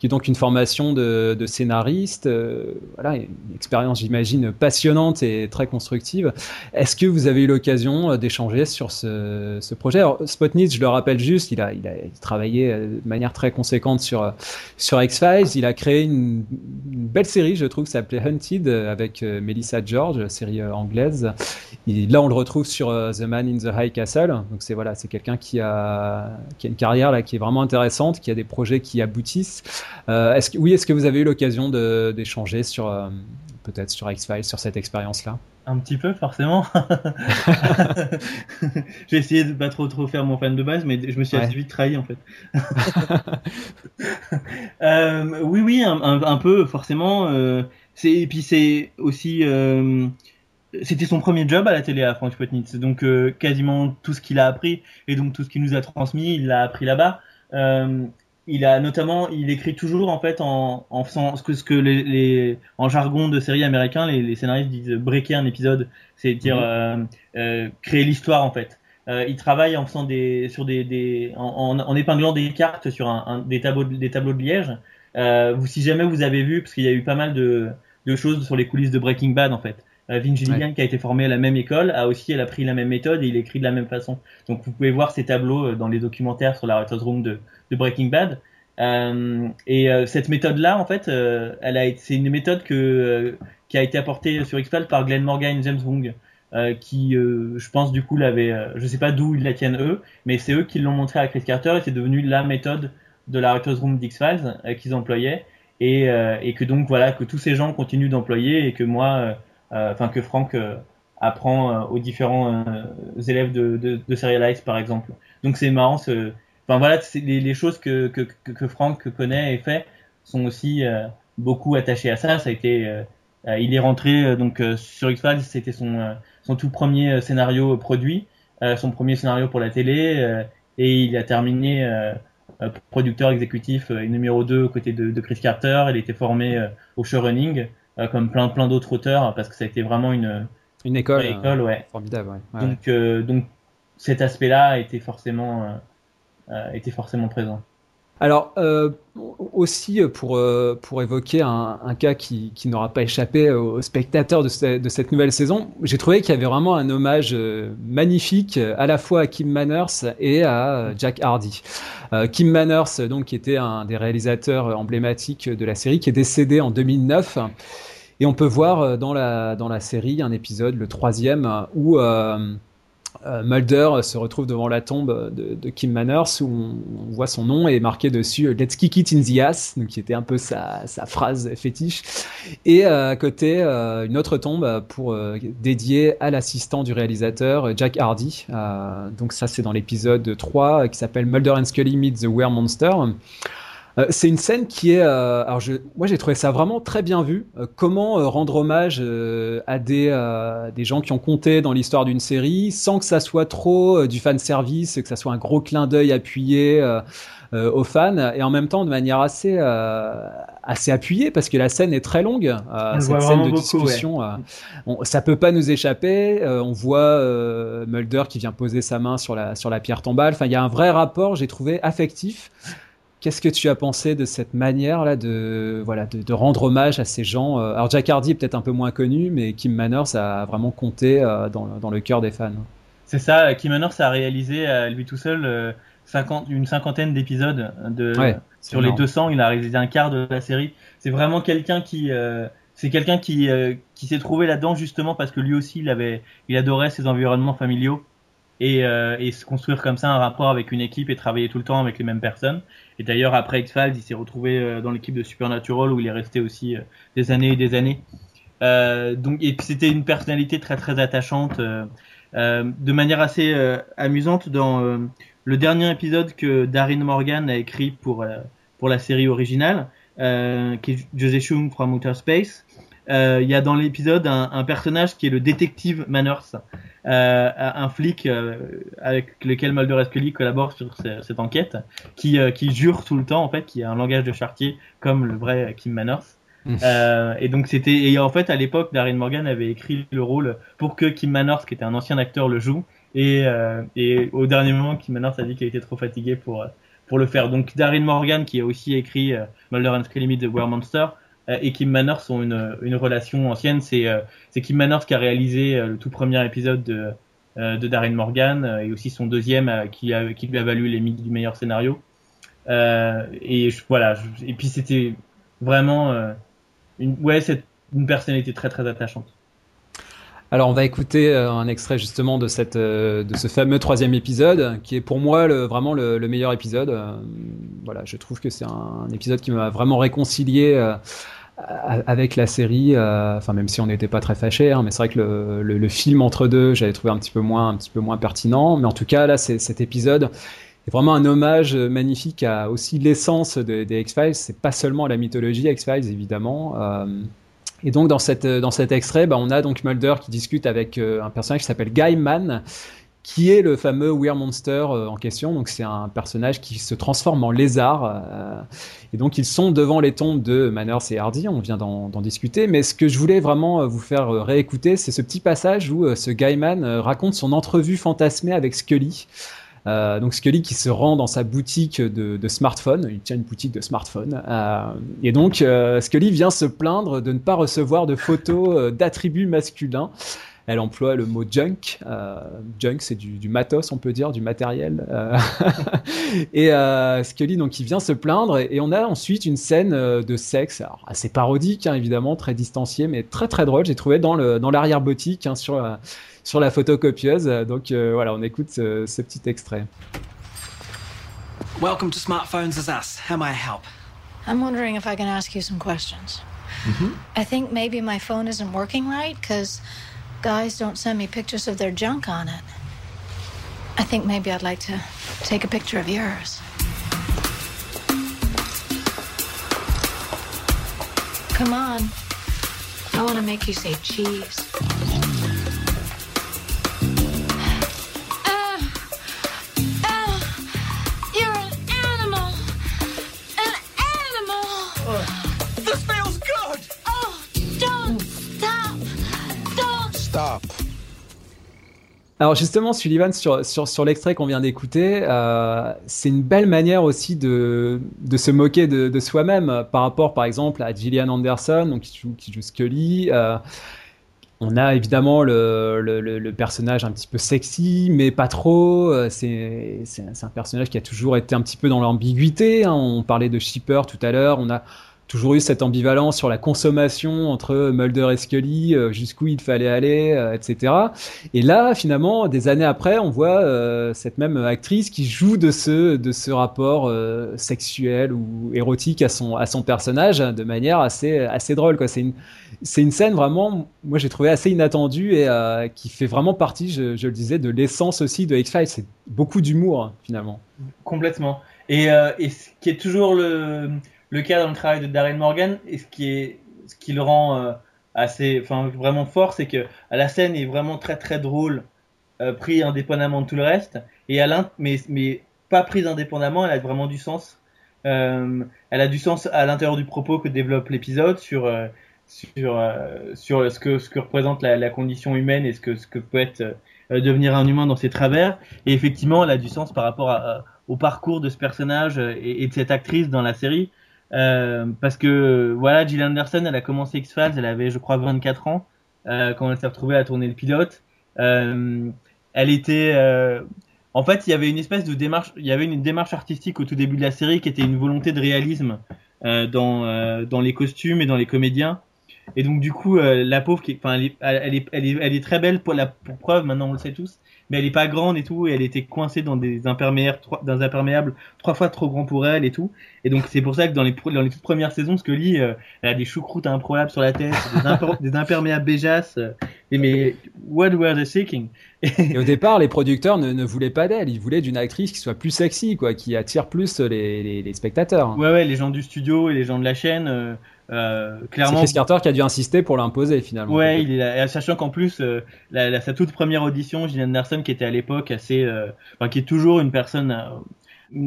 qui est donc une formation de, de scénariste. Euh, voilà, une expérience, j'imagine, passionnante et très constructive. Est-ce que vous avez eu l'occasion d'échanger sur ce, ce projet? Alors, Spotnitz, je le rappelle juste, il a, il a travaillé de manière très conséquente sur, sur X-Files. Il a créé une, une, belle série, je trouve, qui s'appelait Hunted, avec Melissa George, série anglaise. Là, on le retrouve sur The Man in the High Castle. Donc, c'est voilà, c'est quelqu'un qui a, qui a une carrière là, qui est vraiment intéressante, qui a des projets qui aboutissent. Euh, est-ce que, oui, est-ce que vous avez eu l'occasion d'échanger sur euh, peut-être sur X-Files, sur cette expérience-là? Un petit peu, forcément. J'ai essayé de pas trop trop faire mon fan de base, mais je me suis ouais. assez vite trahi en fait. euh, oui, oui, un, un, un peu, forcément. Euh, et puis c'est aussi euh, c'était son premier job à la télé à Frank Spotnitz, donc euh, quasiment tout ce qu'il a appris et donc tout ce qu'il nous a transmis, il l'a appris là-bas. Euh, il a notamment, il écrit toujours en fait en, en faisant ce que, ce que les, les en jargon de série américain, les, les, scénaristes disent breaker un épisode, c'est dire mmh. euh, euh, créer l'histoire en fait. Euh, il travaille en faisant des sur des, des en, en, épinglant des cartes sur un, un, des tableaux de, des tableaux de liège. Euh, vous, si jamais vous avez vu, parce qu'il y a eu pas mal de, de choses sur les coulisses de Breaking Bad en fait. Euh, Vince Gilligan, ouais. qui a été formé à la même école, a aussi elle a pris la même méthode et il écrit de la même façon. Donc vous pouvez voir ces tableaux euh, dans les documentaires sur la Writers Room de, de Breaking Bad. Euh, et euh, cette méthode-là, en fait, euh, elle a c'est une méthode que qui a été apportée sur X-Files par Glenn Morgan et James Wong, qui, je pense, du coup, l'avait, je sais pas d'où ils la tiennent eux, mais c'est eux qui l'ont montré à Chris Carter et c'est devenu la méthode de la Writers Room d'X-Files qu'ils employaient et, et que donc voilà que tous ces gens continuent d'employer et que moi, enfin que Franck apprend aux différents élèves de, de, de Serialize par exemple. Donc c'est marrant Enfin voilà, les, les, choses que, que, que, Franck connaît et fait sont aussi euh, beaucoup attachées à ça. Ça a été, euh, il est rentré euh, donc sur X-Files, c'était son, son tout premier scénario produit, son premier scénario pour la télé, et il a terminé producteur exécutif numéro 2 aux côtés de, de, Chris Carter. Il était formé au showrunning, comme plein plein d'autres auteurs, parce que ça a été vraiment une une école, une école ouais. formidable. Ouais. Ouais. Donc donc cet aspect-là été forcément euh, était forcément présent. Alors euh, aussi pour euh, pour évoquer un, cas qui, qui n'aura pas échappé aux spectateurs de, ce, de cette nouvelle saison, j'ai trouvé qu'il y avait vraiment un hommage euh, magnifique à la fois à Kim Manners et à Jack Hardy. Euh, Kim Manners donc qui était un des réalisateurs emblématiques de la série qui est décédé en 2009 et on peut voir dans la dans la série un épisode le troisième où euh, Mulder se retrouve devant la tombe de, Kim Manners où on, voit son nom et marqué dessus euh, Let's kick it in the ass, donc qui était un peu sa, phrase fétiche. Et à côté, une autre tombe pour dédiée à l'assistant du réalisateur Jack Hardy. donc ça c'est dans l'épisode 3 qui s'appelle Mulder and Scully meet the Were Monster. Euh, c'est une scène qui est, euh, alors je, moi j'ai trouvé ça vraiment très bien vu. Euh, comment rendre hommage à des des gens qui ont compté dans l'histoire d'une série, sans que ça soit trop du fan service, que ça soit un gros clin d'œil appuyé aux fans, et en même temps de manière assez assez appuyée parce que la scène est très longue. cette scène de discussion, ça peut pas nous échapper. on voit Mulder qui vient poser sa main sur la sur la pierre tombale. Enfin, il y a un vrai rapport, j'ai trouvé affectif. Qu'est-ce que tu as pensé de cette manière-là de, voilà, de, rendre hommage à ces gens euh, Alors Jack Hardy est peut-être un peu moins connu, mais Kim Manners a vraiment compté euh, dans, dans, le cœur des fans. C'est ça, Kim Manners a réalisé à lui tout seul 50, euh, une cinquantaine d'épisodes de, sur les 200. Il a réalisé un quart de la série. C'est vraiment quelqu'un qui... c'est quelqu'un qui, qui s'est trouvé là-dedans justement parce que lui aussi il avait il adorait ses environnements familiaux et, et se construire comme ça un rapport avec une équipe et travailler tout le temps avec les mêmes personnes et d'ailleurs, après X-Files, il s'est retrouvé euh, dans l'équipe de Supernatural où il est resté aussi euh, des années et des années. Euh, donc, c'était une personnalité très très attachante, euh, de manière assez amusante dans le dernier épisode que Darren Morgan a écrit pour pour la série originale, qui est Joseph Chung from Outer Space. Il y a dans l'épisode un, personnage qui est le détective Manners, euh, un flic euh, avec lequel Mulder et Scully collaborent sur cette enquête, qui, euh, qui jure tout le temps en fait, qui a un langage de chartier comme le vrai Kim Manners. Mmh. Euh, et donc c'était et en fait à l'époque Darren Morgan avait écrit le rôle pour que Kim Manners qui était un ancien acteur le joue et, et au dernier moment Kim Manners a dit qu'il était trop fatigué pour pour le faire donc Darren Morgan qui a aussi écrit Mulder and Scully Meet the Were Monster euh, et Kim Manners ont une, une relation ancienne. C'est euh, Kim Manners qui a réalisé euh, le tout premier épisode de, de Darren Morgan et aussi son deuxième qui, qui lui a valu les du meilleur scénario. et voilà. et puis c'était vraiment une, ouais, c'est une personnalité très très attachante. Alors on va écouter un extrait justement de cette de ce fameux troisième épisode qui est pour moi le, vraiment le, meilleur épisode. voilà, je trouve que c'est un, épisode qui m'a vraiment réconcilié avec la série, euh, enfin même si on n'était pas très fâché, hein, mais c'est vrai que le, le, film entre deux, j'avais trouvé un petit peu moins, un petit peu moins pertinent. Mais en tout cas, là, cet épisode est vraiment un hommage magnifique à aussi l'essence des X-Files. C'est pas seulement la mythologie X-Files, évidemment. Euh, et donc dans cette dans cet extrait, bah, on a donc Mulder qui discute avec euh, un personnage qui s'appelle Guy Mann, qui est le fameux Weird Monster euh, en question. Donc c'est un personnage qui se transforme en lézard. Euh, et donc ils sont devant les tombes de Manners et Hardy, on vient d'en discuter. Mais ce que je voulais vraiment euh, vous faire réécouter, c'est ce petit passage où ce Gaiman raconte son entrevue fantasmée avec Scully. Donc Scully qui se rend dans sa boutique de, smartphone, il tient une boutique de smartphone, et donc Scully vient se plaindre de ne pas recevoir de photos d'attributs masculins elle emploie le mot junk. Euh, junk, c'est du, matos, on peut dire, du matériel. Euh, et euh, Scully, donc, il vient se plaindre. Et, on a ensuite une scène de sexe, assez parodique, hein, évidemment, très distanciée, mais très très drôle. J'ai trouvé dans le dans l'arrière boutique hein, sur sur la photocopieuse. Donc voilà, on écoute ce, ce, petit extrait. Welcome to Smartphones as Us. How may I help? I'm wondering if I can ask you some questions. Mm -hmm. I think maybe my phone isn't working right because guys don't send me pictures of their junk on it. I think maybe I'd like to take a picture of yours. Come on. I want to make you say cheese. Alors justement, Sullivan, sur, sur, sur l'extrait qu'on vient d'écouter, euh, c'est une belle manière aussi de, de se moquer de, de soi-même par rapport, par exemple, à Gillian Anderson, donc qui, joue, qui joue Scully. Euh, on a évidemment le, le, personnage un petit peu sexy, mais pas trop. Euh, c'est un personnage qui a toujours été un petit peu dans l'ambiguïté. Hein. On parlait de Shipper tout à l'heure. On a toujours eu cette ambivalence sur la consommation entre Mulder et Scully, euh, jusqu'où il fallait aller, euh, etc. Et là, finalement, des années après, on voit euh, cette même actrice qui joue de ce de ce rapport sexuel ou érotique à son à son personnage de manière assez assez drôle. C'est une une scène vraiment, moi j'ai trouvé assez inattendue et qui fait vraiment partie, je, je le disais, de l'essence aussi de X Files. C'est beaucoup d'humour finalement. Complètement. Et, et ce qui est toujours le le cas dans le travail de Darren Morgan et ce qui est ce qui le rend euh, assez enfin vraiment fort c'est que la scène est vraiment très très drôle euh, pris indépendamment de tout le reste et à mais mais pas prise indépendamment elle a vraiment du sens. Euh, elle a du sens à l'intérieur du propos que développe l'épisode sur euh, sur euh, sur ce que ce que représente la, la, condition humaine et ce que ce que peut être devenir un humain dans ses travers. Et effectivement elle a du sens par rapport à, au parcours de ce personnage et, et de cette actrice dans la série euh, parce que voilà, Jill Anderson, elle a commencé X-Files, elle avait je crois 24 ans euh, quand elle s'est retrouvée à tourner le pilote. Euh, elle était, euh, en fait, il y avait une espèce de démarche, il y avait une démarche artistique au tout début de la série qui était une volonté de réalisme euh, dans dans les costumes et dans les comédiens. Et donc du coup, la pauvre, qui, enfin, elle est, elle est, elle est, elle est, très belle pour la pour preuve. Maintenant, on le sait tous mais elle est pas grande et tout, et elle était coincée dans des imperméables, dans des imperméables trois fois trop grands pour elle et tout. Et donc c'est pour ça que dans les, dans les toutes premières saisons, Scully, euh, elle a des choucroutes improbables sur la tête, des, des imperméables béjasses. Euh, et mais what were they seeking et au départ, les producteurs ne, ne voulaient pas d'elle. Ils voulaient d'une actrice qui soit plus sexy, quoi, qui attire plus les, les, les, spectateurs. Ouais, ouais, les gens du studio et les gens de la chaîne. Euh, clairement. C'est Chris Carter qui a dû insister pour l'imposer finalement. Ouais, il est sachant qu'en plus euh, la, sa toute première audition, Gillian Anderson qui était à l'époque assez, euh, enfin qui est toujours une personne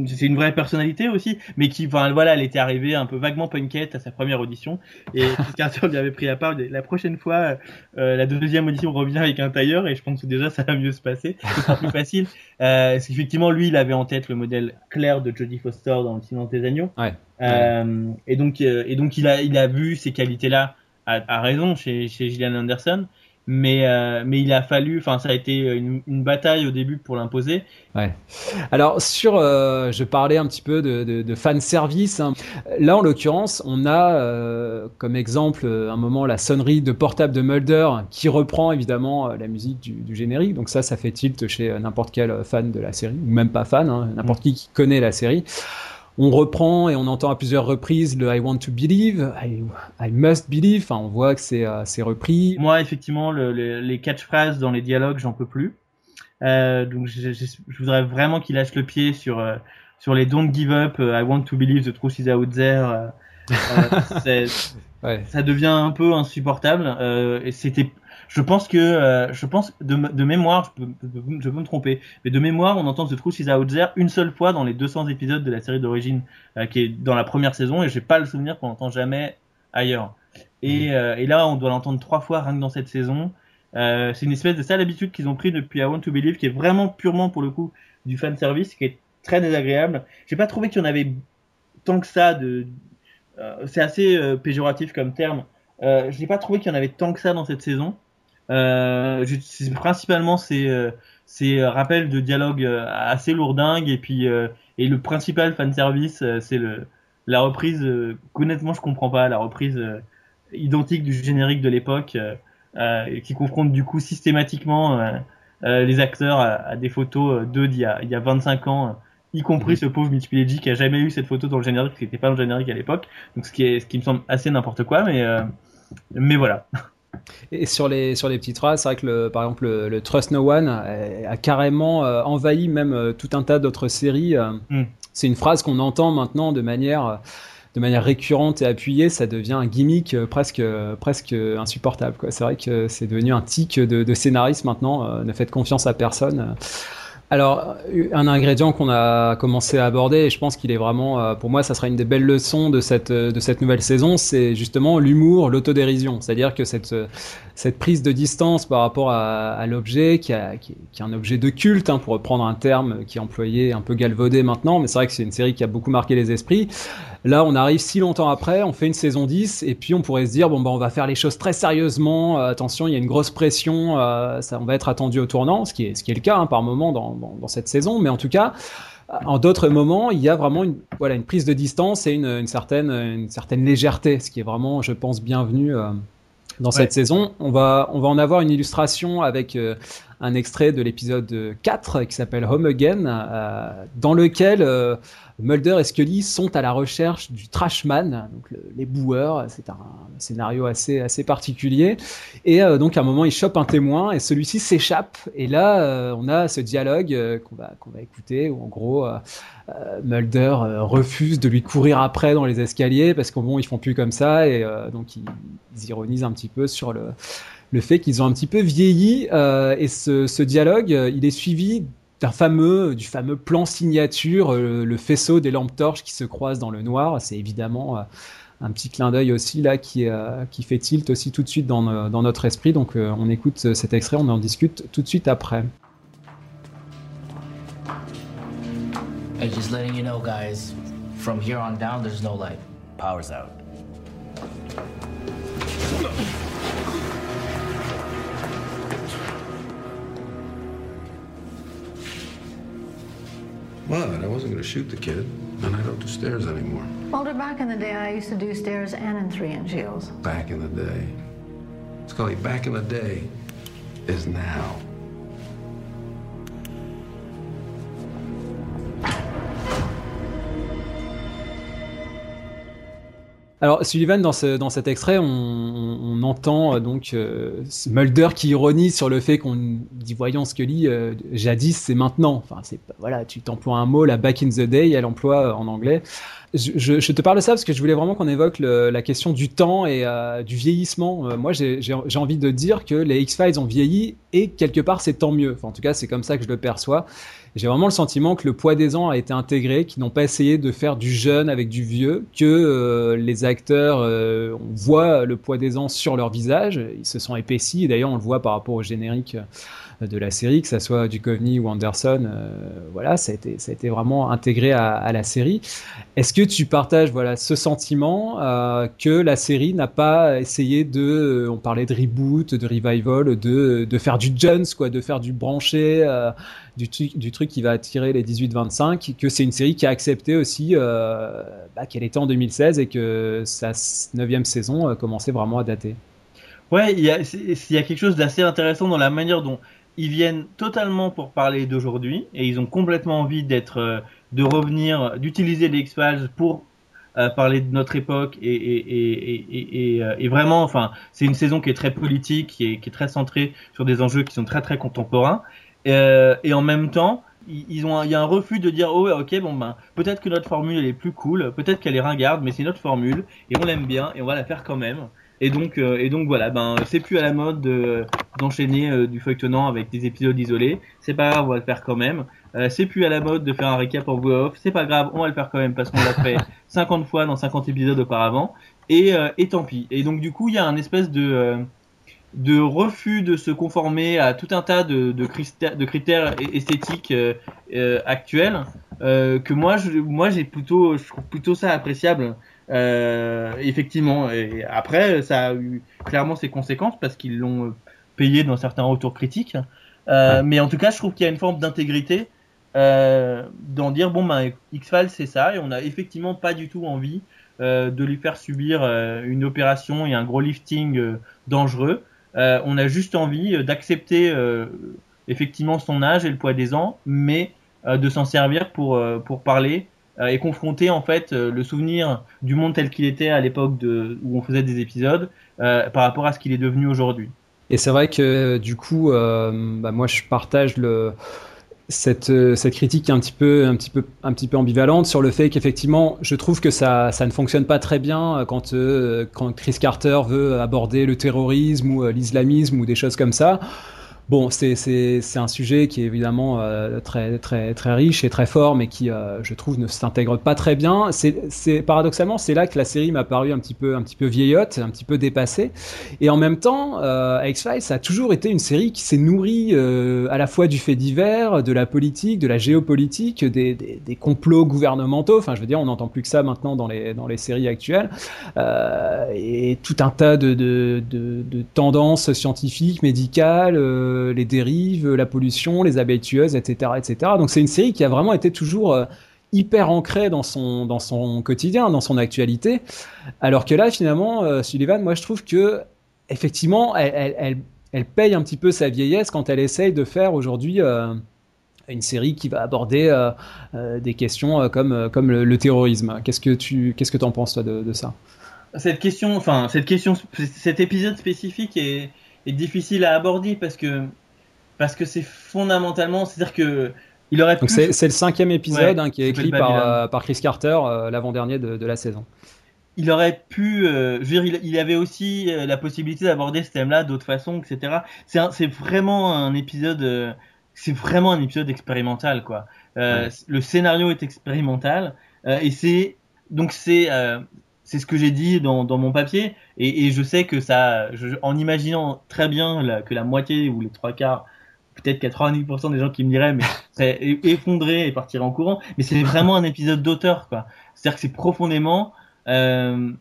c'est une vraie personnalité aussi, mais qui, enfin, voilà, elle était arrivée un peu vaguement punkette à sa première audition, et Carter lui avait pris à part. La prochaine fois, euh, la deuxième audition revient avec un tailleur, et je pense que déjà ça va mieux se passer, ce sera plus facile. Euh, effectivement, lui, il avait en tête le modèle clair de Jodie Foster dans Le Silence des agneaux, ouais. Euh, et donc, euh, et donc il a, il a vu ces qualités-là à, à raison chez, chez Gillian Anderson mais euh, mais il a fallu enfin ça a été une, une, bataille au début pour l'imposer ouais alors sur euh, je parlais un petit peu de, de, de fan service hein. là en l'occurrence on a euh, comme exemple un moment la sonnerie de portable de Mulder qui reprend évidemment la musique du, du générique donc ça ça fait tilt chez n'importe quel fan de la série ou même pas fan hein, n'importe mmh. qui qui connaît la série on reprend et on entend à plusieurs reprises le I want to believe, I, I must believe. Enfin, on voit que c'est euh, repris. Moi, effectivement, le, le, les catchphrases dans les dialogues, j'en peux plus. Euh, donc, je, je, je, voudrais vraiment qu'il lâche le pied sur euh, sur les don't give up, I want to believe the truth is out there. ouais. Ça devient un peu insupportable. et c'était je pense que, euh, je pense de, de mémoire, je peux, je peux, me tromper, mais de mémoire, on entend The Truth is Out There une seule fois dans les 200 épisodes de la série d'origine, euh, qui est dans la première saison, et j'ai pas le souvenir qu'on entend jamais ailleurs. Et, mmh. euh, et là, on doit l'entendre trois fois rien que dans cette saison. C'est une espèce de sale habitude qu'ils ont pris depuis I Want to Believe, qui est vraiment purement pour le coup du fan service, qui est très désagréable. J'ai pas trouvé qu'il y en avait tant que ça de. C'est assez péjoratif comme terme. Euh, je n'ai pas trouvé qu'il y en avait tant que ça dans cette saison. Euh, principalement ces euh, ces rappels de dialogue euh, assez lourdingues et puis euh, et le principal fan service c'est le la reprise honnêtement je comprends pas la reprise identique du générique de l'époque qui confronte du coup systématiquement les acteurs à, à des photos d'eux d'il y a il y a 25 ans y compris ce pauvre Mitch Pileggi qui a jamais eu cette photo dans le générique qui n'était pas dans le générique à l'époque. Donc ce qui est ce qui me semble assez n'importe quoi mais mais voilà Et sur les, sur les petites phrases, c'est vrai que le, par exemple le, le, Trust No One a, a carrément euh, envahi même euh, tout un tas d'autres séries. Mm. C'est une phrase qu'on entend maintenant de manière, de manière récurrente et appuyée. Ça devient un gimmick euh, presque, presque insupportable. C'est vrai que c'est devenu un tic de, de scénariste maintenant. ne faites confiance à personne. Alors, un ingrédient qu'on a commencé à aborder, et je pense qu'il est vraiment, euh, pour moi, ça sera une des belles leçons de cette, de cette nouvelle saison, c'est justement l'humour, l'autodérision. C'est-à-dire que cette, cette prise de distance par rapport à, l'objet, qui, est un objet de culte, hein, pour reprendre un terme qui est employé, un peu galvaudé maintenant, mais c'est vrai que c'est une série qui a beaucoup marqué les esprits. Là, on arrive si longtemps après, on fait une saison 10, et puis on pourrait se dire, bon, bah, on va faire les choses très sérieusement, euh, attention, il y a une grosse pression, euh, ça, on va être attendu au tournant, ce qui est, ce qui est le cas hein, par moment dans, dans, dans, cette saison, mais en tout cas, en d'autres moments, il y a vraiment une, voilà, une prise de distance et une, une certaine, une certaine légèreté, ce qui est vraiment, je pense, bienvenu dans cette saison. On va, on va en avoir une illustration avec euh, un extrait de l'épisode 4 qui s'appelle Home Again, euh, dans lequel euh, Mulder et Scully sont à la recherche du Trashman, donc les boueurs. C'est un scénario assez, assez particulier. Et donc à un moment, ils chopent un témoin et celui-ci s'échappe. Et là, on a ce dialogue qu'on va, qu'on va écouter où en gros, euh, Mulder euh, refuse de lui courir après dans les escaliers parce qu'au bon ils font plus comme ça et euh, donc ils, ironisent un petit peu sur le, le fait qu'ils ont un petit peu vieilli et ce, dialogue il est suivi d'un fameux du fameux plan signature le faisceau des lampes torches qui se croisent dans le noir c'est évidemment un petit clin d'œil aussi là qui, fait tilt aussi tout de suite dans, notre esprit donc on écoute cet extrait on en discute tout de suite après just letting you know, guys, from here on down, there's no. Power's out. What? I wasn't going to shoot the kid, and I don't do stairs anymore. Mulder, back in the day, I used to do stairs and in three-inch heels. Back in the day. Scully, back in the day is now. Alors Sullivan dans, ce, dans cet extrait, on, on, entend euh, donc euh, Mulder qui ironise sur le fait qu'on dit voyons Scully, euh, jadis c'est maintenant. Enfin c'est voilà, tu t'emploies un mot la back in the day, elle emploie euh, en anglais. Je, je, je, te parle de ça parce que je voulais vraiment qu'on évoque le, la question du temps et du vieillissement. moi j'ai envie de dire que les X Files ont vieilli et quelque part c'est tant mieux. Enfin, en tout cas c'est comme ça que je le perçois j'ai vraiment le sentiment que le poids des ans a été intégré, qu'ils n'ont pas essayé de faire du jeune avec du vieux, que euh, les acteurs, euh, on voit le poids des ans sur leur visage, ils se sont épaissis, et d'ailleurs on le voit par rapport au générique de la série, que ça soit Duchovny ou Anderson, euh, voilà, ça a, été, ça a été vraiment intégré à, la série. Est-ce que tu partages voilà ce sentiment euh, que la série n'a pas essayé de, on parlait de reboot, de revival, de, de faire du Jones quoi, de faire du branché, euh, du, du truc qui va attirer les 18-25, que c'est une série qui a accepté aussi euh, bah, qu'elle était en 2016 et que sa neuvième saison euh, commençait vraiment à dater? Ouais, il y a, y a quelque chose d'assez intéressant dans la manière dont ils viennent totalement pour parler d'aujourd'hui et ils ont complètement envie d'être, euh, de revenir, d'utiliser les X-Files pour euh, parler de notre époque euh, et vraiment, enfin, c'est une saison qui est très politique, qui est, très centrée sur des enjeux qui sont très très contemporains et en même temps, il y a un refus de dire oh ok bon ben peut-être que notre formule est plus cool, peut-être qu'elle est ringarde, mais c'est notre formule et on l'aime bien et on va la faire quand même. Et donc, euh, et donc voilà, ben c'est plus à la mode d'enchaîner euh, du feuilletonnant avec des épisodes isolés. C'est pas grave, on va le faire quand même. Euh, c'est plus à la mode de faire un récap en voix off. C'est pas grave, on va le faire quand même parce qu'on l'a fait 50 fois dans 50 épisodes auparavant. Et, et tant pis. Et donc du coup, il y a un espèce de de refus de se conformer à tout un tas de, de, critères, de critères esthétiques actuels que moi je, moi j'ai plutôt je trouve plutôt ça appréciable euh, effectivement, et après, ça a eu clairement ses conséquences parce qu'ils l'ont payé dans certains retours critiques. Euh, Mais en tout cas, je trouve qu'il y a une forme d'intégrité euh, d'en dire bon, ben, X-Files c'est ça, et on n'a effectivement pas du tout envie euh, de lui faire subir euh, une opération et un gros lifting euh, dangereux. on a juste envie d'accepter effectivement son âge et le poids des ans, mais de s'en servir pour, pour parler euh, et confronter en fait euh, le souvenir du monde tel qu'il était à l'époque où on faisait des épisodes euh, par rapport à ce qu'il est devenu aujourd'hui. Et c'est vrai que du coup, bah, moi je partage le, cette, cette critique un petit peu, un petit peu, un petit peu ambivalente sur le fait qu'effectivement, je trouve que ça, ça ne fonctionne pas très bien quand, quand Chris Carter veut aborder le terrorisme ou l'islamisme ou des choses comme ça. Bon, c'est un sujet qui est évidemment euh, très, très, très riche et très fort, mais qui, euh, je trouve, ne s'intègre pas très bien. C'est paradoxalement, c'est là que la série m'a paru un petit peu, un petit peu vieillotte, un petit peu dépassée. Et en même temps, euh, X-Files, a toujours été une série qui s'est nourrie à la fois du fait divers, de la politique, de la géopolitique, des, des, complots gouvernementaux. Enfin, je veux dire, on n'entend plus que ça maintenant dans les, dans les séries actuelles. et tout un tas de, de, de tendances scientifiques, médicales les dérives, la pollution, les abeilles tueuses, etc., etc. Donc c'est une série qui a vraiment été toujours hyper ancrée dans son dans son quotidien, dans son actualité. Alors que là, finalement, Sullivan, moi, je trouve que effectivement, elle, elle, elle, paye un petit peu sa vieillesse quand elle essaye de faire aujourd'hui une série qui va aborder euh, euh, des questions euh, comme, comme le, terrorisme. Qu'est-ce que tu qu'est-ce que en penses toi de, ça? Cette question, enfin cette question, cet épisode spécifique est, est difficile à aborder parce que parce que c'est fondamentalement, c'est-à-dire que il aurait pu... c'est, le cinquième épisode hein, qui est écrit par, par Chris Carter, l'avant-dernier de, de, la saison. Il aurait pu, je veux dire, il, il, avait aussi la possibilité d'aborder ce thème-là d'autres façons, etc. C'est, vraiment un épisode c'est vraiment un épisode expérimental quoi. Euh, Le scénario est expérimental euh, et c'est donc c'est euh, c'est ce que j'ai dit dans, dans mon papier et, je sais que ça, en imaginant très bien que la moitié ou les trois quarts, peut-être 90% des gens qui me diraient mais c'est effondré et partir en courant, mais c'est vraiment un épisode d'auteur quoi. C'est-à-dire que c'est profondément euh,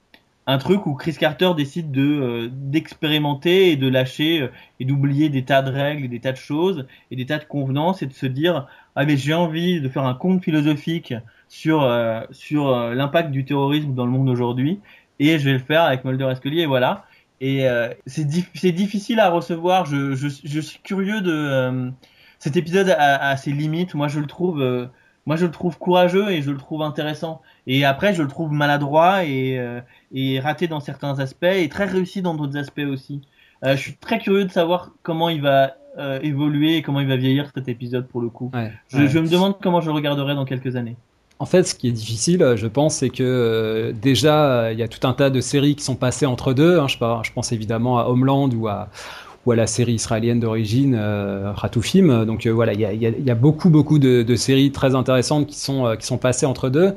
un truc où Chris Carter décide de euh, d'expérimenter et de lâcher euh, et d'oublier des tas de règles et des tas de choses et des tas de convenances et de se dire ah mais j'ai envie de faire un conte philosophique sur sur l'impact du terrorisme dans le monde aujourd'hui et je vais le faire avec Mulder et Scully et voilà et c'est c'est difficile à recevoir je, je, je suis curieux de cet épisode a, ses limites moi je le trouve moi je le trouve courageux et je le trouve intéressant et après je le trouve maladroit et et raté dans certains aspects et très réussi dans d'autres aspects aussi. Euh, je suis très curieux de savoir comment il va euh, évoluer et comment il va vieillir cet épisode pour le coup. je, je, me demande comment je le regarderai dans quelques années. En fait, ce qui est difficile, je pense, c'est que euh, déjà, il y a tout un tas de séries qui sont passées entre deux. Hein, je, pense évidemment à Homeland ou à, la série israélienne d'origine euh, Ratoufim. Donc euh, voilà, il y a, beaucoup beaucoup de, séries très intéressantes qui sont euh, qui sont passées entre deux.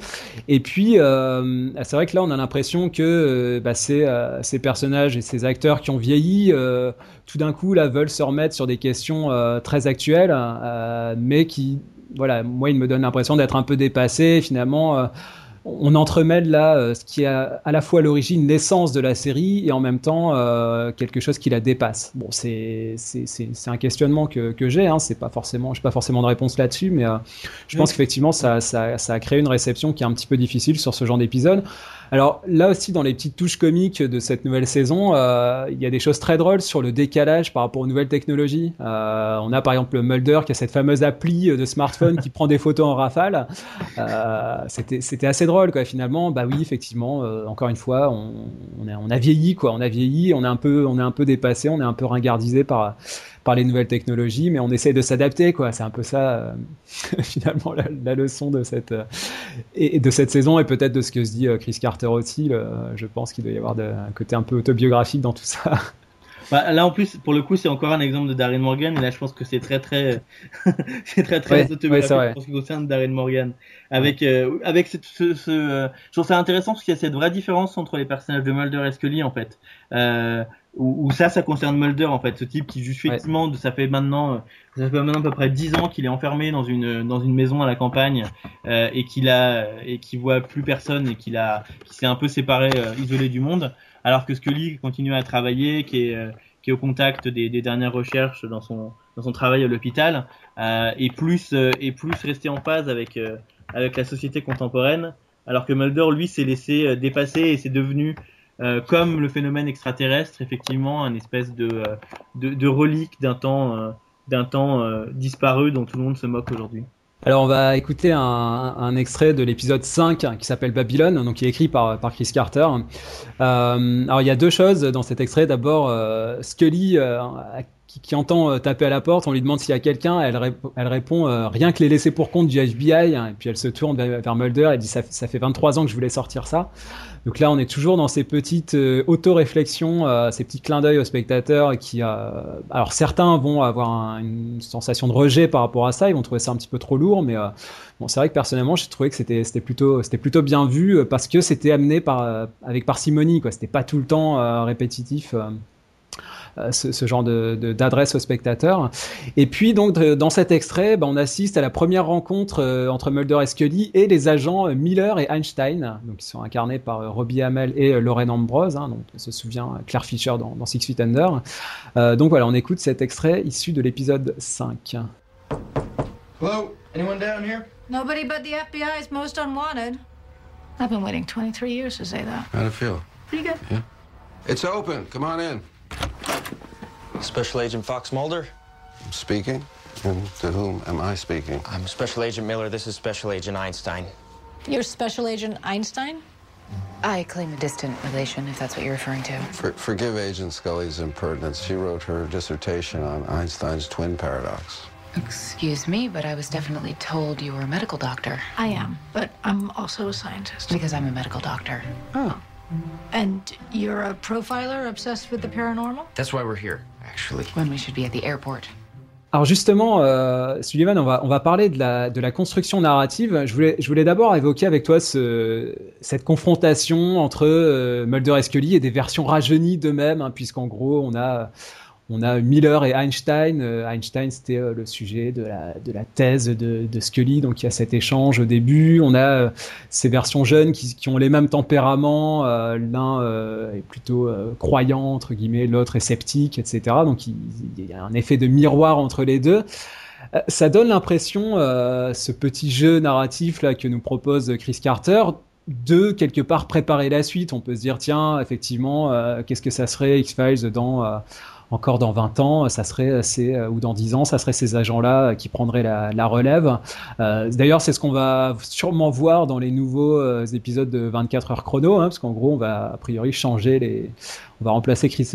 Et puis c'est vrai que là on a l'impression que bah, ces, ces personnages et ces acteurs qui ont vieilli, tout d'un coup là veulent se remettre sur des questions très actuelles, mais qui voilà, moi il me donne l'impression d'être un peu dépassé finalement on entremêle là euh, ce qui est à, la fois l'origine, l'essence de la série et en même temps euh, quelque chose qui la dépasse. Bon, c'est un questionnement que, que j'ai. Hein, c'est pas forcément, j'ai pas forcément de réponse là-dessus, mais euh, je pense qu'effectivement ça, ça, ça, a créé une réception qui est un petit peu difficile sur ce genre d'épisode. Alors là aussi, dans les petites touches comiques de cette nouvelle saison, euh, il y a des choses très drôles sur le décalage par rapport aux nouvelles technologies. Euh, on a par exemple Mulder qui a cette fameuse appli de smartphone qui prend des photos en rafale. Euh, C'était assez drôle quoi. Finalement, bah oui, effectivement, euh, encore une fois, on, a, vieilli quoi. On a vieilli, on est un peu, on est un peu dépassé, on est un peu ringardisé par par les nouvelles technologies, mais on essaie de s'adapter, quoi. C'est un peu ça, euh, finalement, la, leçon de cette, euh, et, de cette saison, et peut-être de ce que se dit Chris Carter aussi. je pense qu'il doit y avoir un côté un peu autobiographique dans tout ça. Bah, là en plus, pour le coup, c'est encore un exemple de Darren Morgan. Et là, je pense que c'est très très, c'est très très autobiographique pour ce qui concerne Darren Morgan. Avec avec ce, ce, je trouve ça intéressant parce qu'il y a cette vraie différence entre les personnages de Mulder et Scully en fait. Euh, ou, ça, ça concerne Mulder en fait, ce type qui effectivement, ça fait maintenant, euh, ça fait maintenant à peu près dix ans qu'il est enfermé dans une dans une maison à la campagne euh, et qu'il a et qui voit plus personne et qu'il a, qui s'est un peu séparé, euh, isolé du monde, alors que Scully continue à travailler, qui est qui est au contact des, des dernières recherches dans son dans son travail à l'hôpital et plus et plus resté en phase avec avec la société contemporaine, alors que Mulder lui s'est laissé dépasser et c'est devenu euh, comme le phénomène extraterrestre, effectivement, un espèce de, euh, de, de relique d'un temps, euh, d'un temps disparu dont tout le monde se moque aujourd'hui. Alors on va écouter un, un extrait de l'épisode 5 hein, qui s'appelle Babylone, donc qui est écrit par, par Chris Carter. Euh, alors il y a deux choses dans cet extrait. D'abord, euh, Scully euh, qui, qui, entend taper à la porte, on lui demande s'il y a quelqu'un, elle, elle répond rien que les laissés pour compte du FBI, et puis elle se tourne vers, Mulder, elle dit ça, ça fait 23 ans que je voulais sortir ça. Donc là, on est toujours dans ces petites euh, auto-réflexions, euh, ces petits clins d'œil aux spectateurs qui, euh, alors certains vont avoir une sensation de rejet par rapport à ça, ils vont trouver ça un petit peu trop lourd, mais bon, c'est vrai que personnellement, j'ai trouvé que c'était plutôt bien vu parce que c'était amené par avec parcimonie, quoi. C'était pas tout le temps répétitif. Ce, genre de d'adresse aux spectateurs. Et puis donc dans cet extrait, ben, on assiste à la première rencontre entre Mulder et Scully et les agents Miller et Einstein, donc qui sont incarnés par Robbie Hamel et Lauren Ambrose. Hein, donc on se souvient Claire Fisher dans, dans Six Feet Under. donc voilà, on écoute cet extrait issu de l'épisode 5. Hello, anyone down here? Nobody but the FBI's most unwanted. I've been waiting 23 years to say that. How'd it feel? Pretty good. Yeah. It's open. Come on in. Special Agent Fox Mulder? I'm speaking. And to whom am I speaking? I'm Special Agent Miller. This is Special Agent Einstein. You're Special Agent Einstein? I claim a distant relation, if that's what you're referring to. For, forgive Agent Scully's impertinence. She wrote her dissertation on Einstein's twin paradox. Excuse me, but I was definitely told you were a medical doctor. I am, but I'm also a scientist. Because I'm a medical doctor. Oh. And you're a profiler obsessed with the paranormal? That's why we're here, actually. When we should be at the airport. Alors justement, euh, Sullivan, on va, on va parler de la, de la construction narrative. Je voulais, je voulais d'abord évoquer avec toi ce, cette confrontation entre euh, Mulder et Scully et des versions rajeunies d'eux-mêmes, hein, puisqu'en gros, on a on a Miller et Einstein. Euh, Einstein, c'était euh, le sujet de la, thèse de, Scully, donc il y a cet échange au début. On a euh, ces versions jeunes qui, ont les mêmes tempéraments. L'un est plutôt croyant, entre guillemets, l'autre est sceptique, etc. Donc il, y a un effet de miroir entre les deux. Ça donne l'impression, ce petit jeu narratif là que nous propose Chris Carter, de quelque part préparer la suite. On peut se dire, tiens, effectivement, qu'est-ce que ça serait X-Files dans encore dans 20 ans, ça serait ces, euh, ou dans 10 ans, ça serait ces agents-là qui prendraient la, relève. Euh, d'ailleurs, c'est ce qu'on va sûrement voir dans les nouveaux euh, épisodes de 24 heures chrono, hein, parce qu'en gros, on va a priori changer les, on va remplacer Chris,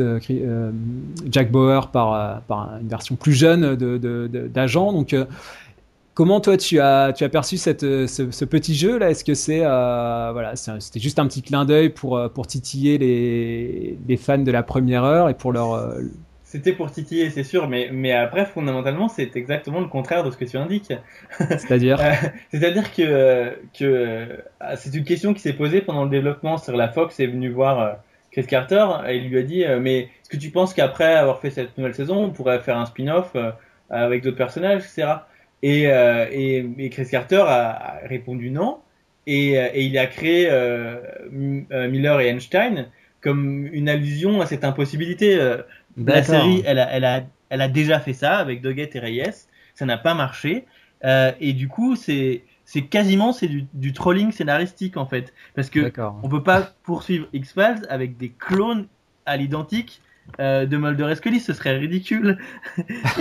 Jack Bauer par, par une version plus jeune d'agent. De, Donc Comment toi tu as tu as perçu cette, ce, petit jeu là Est-ce que c'est voilà c'était juste un petit clin d'œil pour pour titiller les, les fans de la première heure et pour leur c'était pour titiller, c'est sûr, mais, mais après, fondamentalement, c'est exactement le contraire de ce que tu indiques. C'est-à-dire? Euh, C'est-à-dire que, que euh, c'est une question qui s'est posée pendant le développement. Sur la Fox est venu voir euh, Chris Carter et il lui a dit Mais est-ce que tu penses qu'après avoir fait cette nouvelle saison, on pourrait faire un spin-off avec d'autres personnages, etc. Et, et, et, Chris Carter a, répondu non. Et, et il a créé Miller et Einstein comme une allusion à cette impossibilité. La série, elle a, elle, a, elle a déjà fait ça avec Doggett et Reyes. Ça n'a pas marché. Euh, et du coup, c'est c'est quasiment c'est du, du, trolling scénaristique en fait parce que on peut pas poursuivre X-Files avec des clones à l'identique euh, de Mulder. Et Scully ce serait ridicule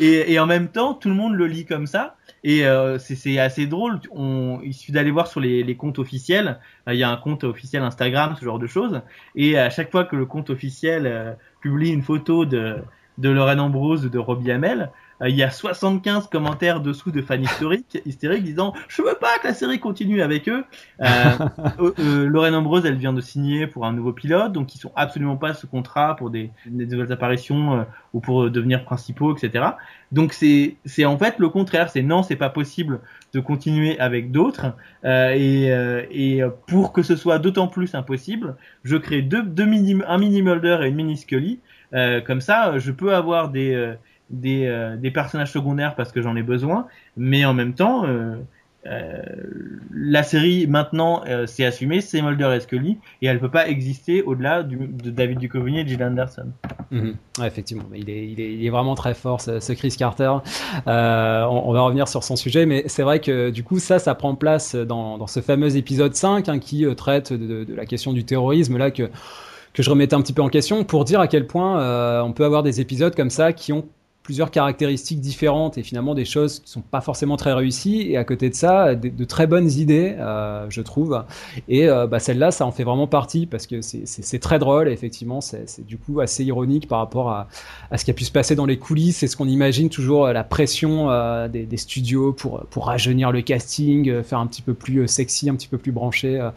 et, en même temps tout le monde le lit comme ça. Et euh, c'est assez drôle. On, il suffit d'aller voir sur les, comptes officiels. Il y a un compte officiel Instagram ce genre de choses. Et à chaque fois que le compte officiel euh, publie une photo de, de Lorraine Ambrose ou de Robbie Hamel, euh, il y a 75 commentaires dessous de fans historiques, hystériques disant je veux pas que la série continue avec eux. Euh, euh, euh, Lorraine Ambrose, elle vient de signer pour un nouveau pilote, donc ils sont absolument pas ce contrat pour des, des nouvelles apparitions euh, ou pour devenir principaux, etc. Donc c'est c'est en fait le contraire, c'est non, c'est pas possible de continuer avec d'autres et et pour que ce soit d'autant plus impossible, je crée deux, deux mini, un mini Mulder et une mini Scully. comme ça, je peux avoir des des, euh, des personnages secondaires parce que j'en ai besoin, mais en même temps, euh, euh, la série maintenant c'est assumé, c'est Mulder et Scully et elle peut pas exister au-delà de David Duchovny et Jill Anderson. Mhm. effectivement, il est, il, est, il est, vraiment très fort ce, Chris Carter. On, va revenir sur son sujet, mais c'est vrai que du coup ça, ça prend place dans, dans ce fameux épisode 5 hein, qui traite de, la question du terrorisme là que que je remettais un petit peu en question pour dire à quel point on peut avoir des épisodes comme ça qui ont plusieurs caractéristiques différentes et finalement des choses qui sont pas forcément très réussies. Et à côté de ça de, très bonnes idées euh, je trouve. Et euh, bah, celle-là ça en fait vraiment partie parce que c'est très drôle et effectivement c'est du coup assez ironique par rapport à, à, ce qui a pu se passer dans les coulisses. C'est ce qu'on imagine toujours la pression euh, des, des, studios pour pour rajeunir le casting euh, faire un petit peu plus euh, sexy un petit peu plus branché euh,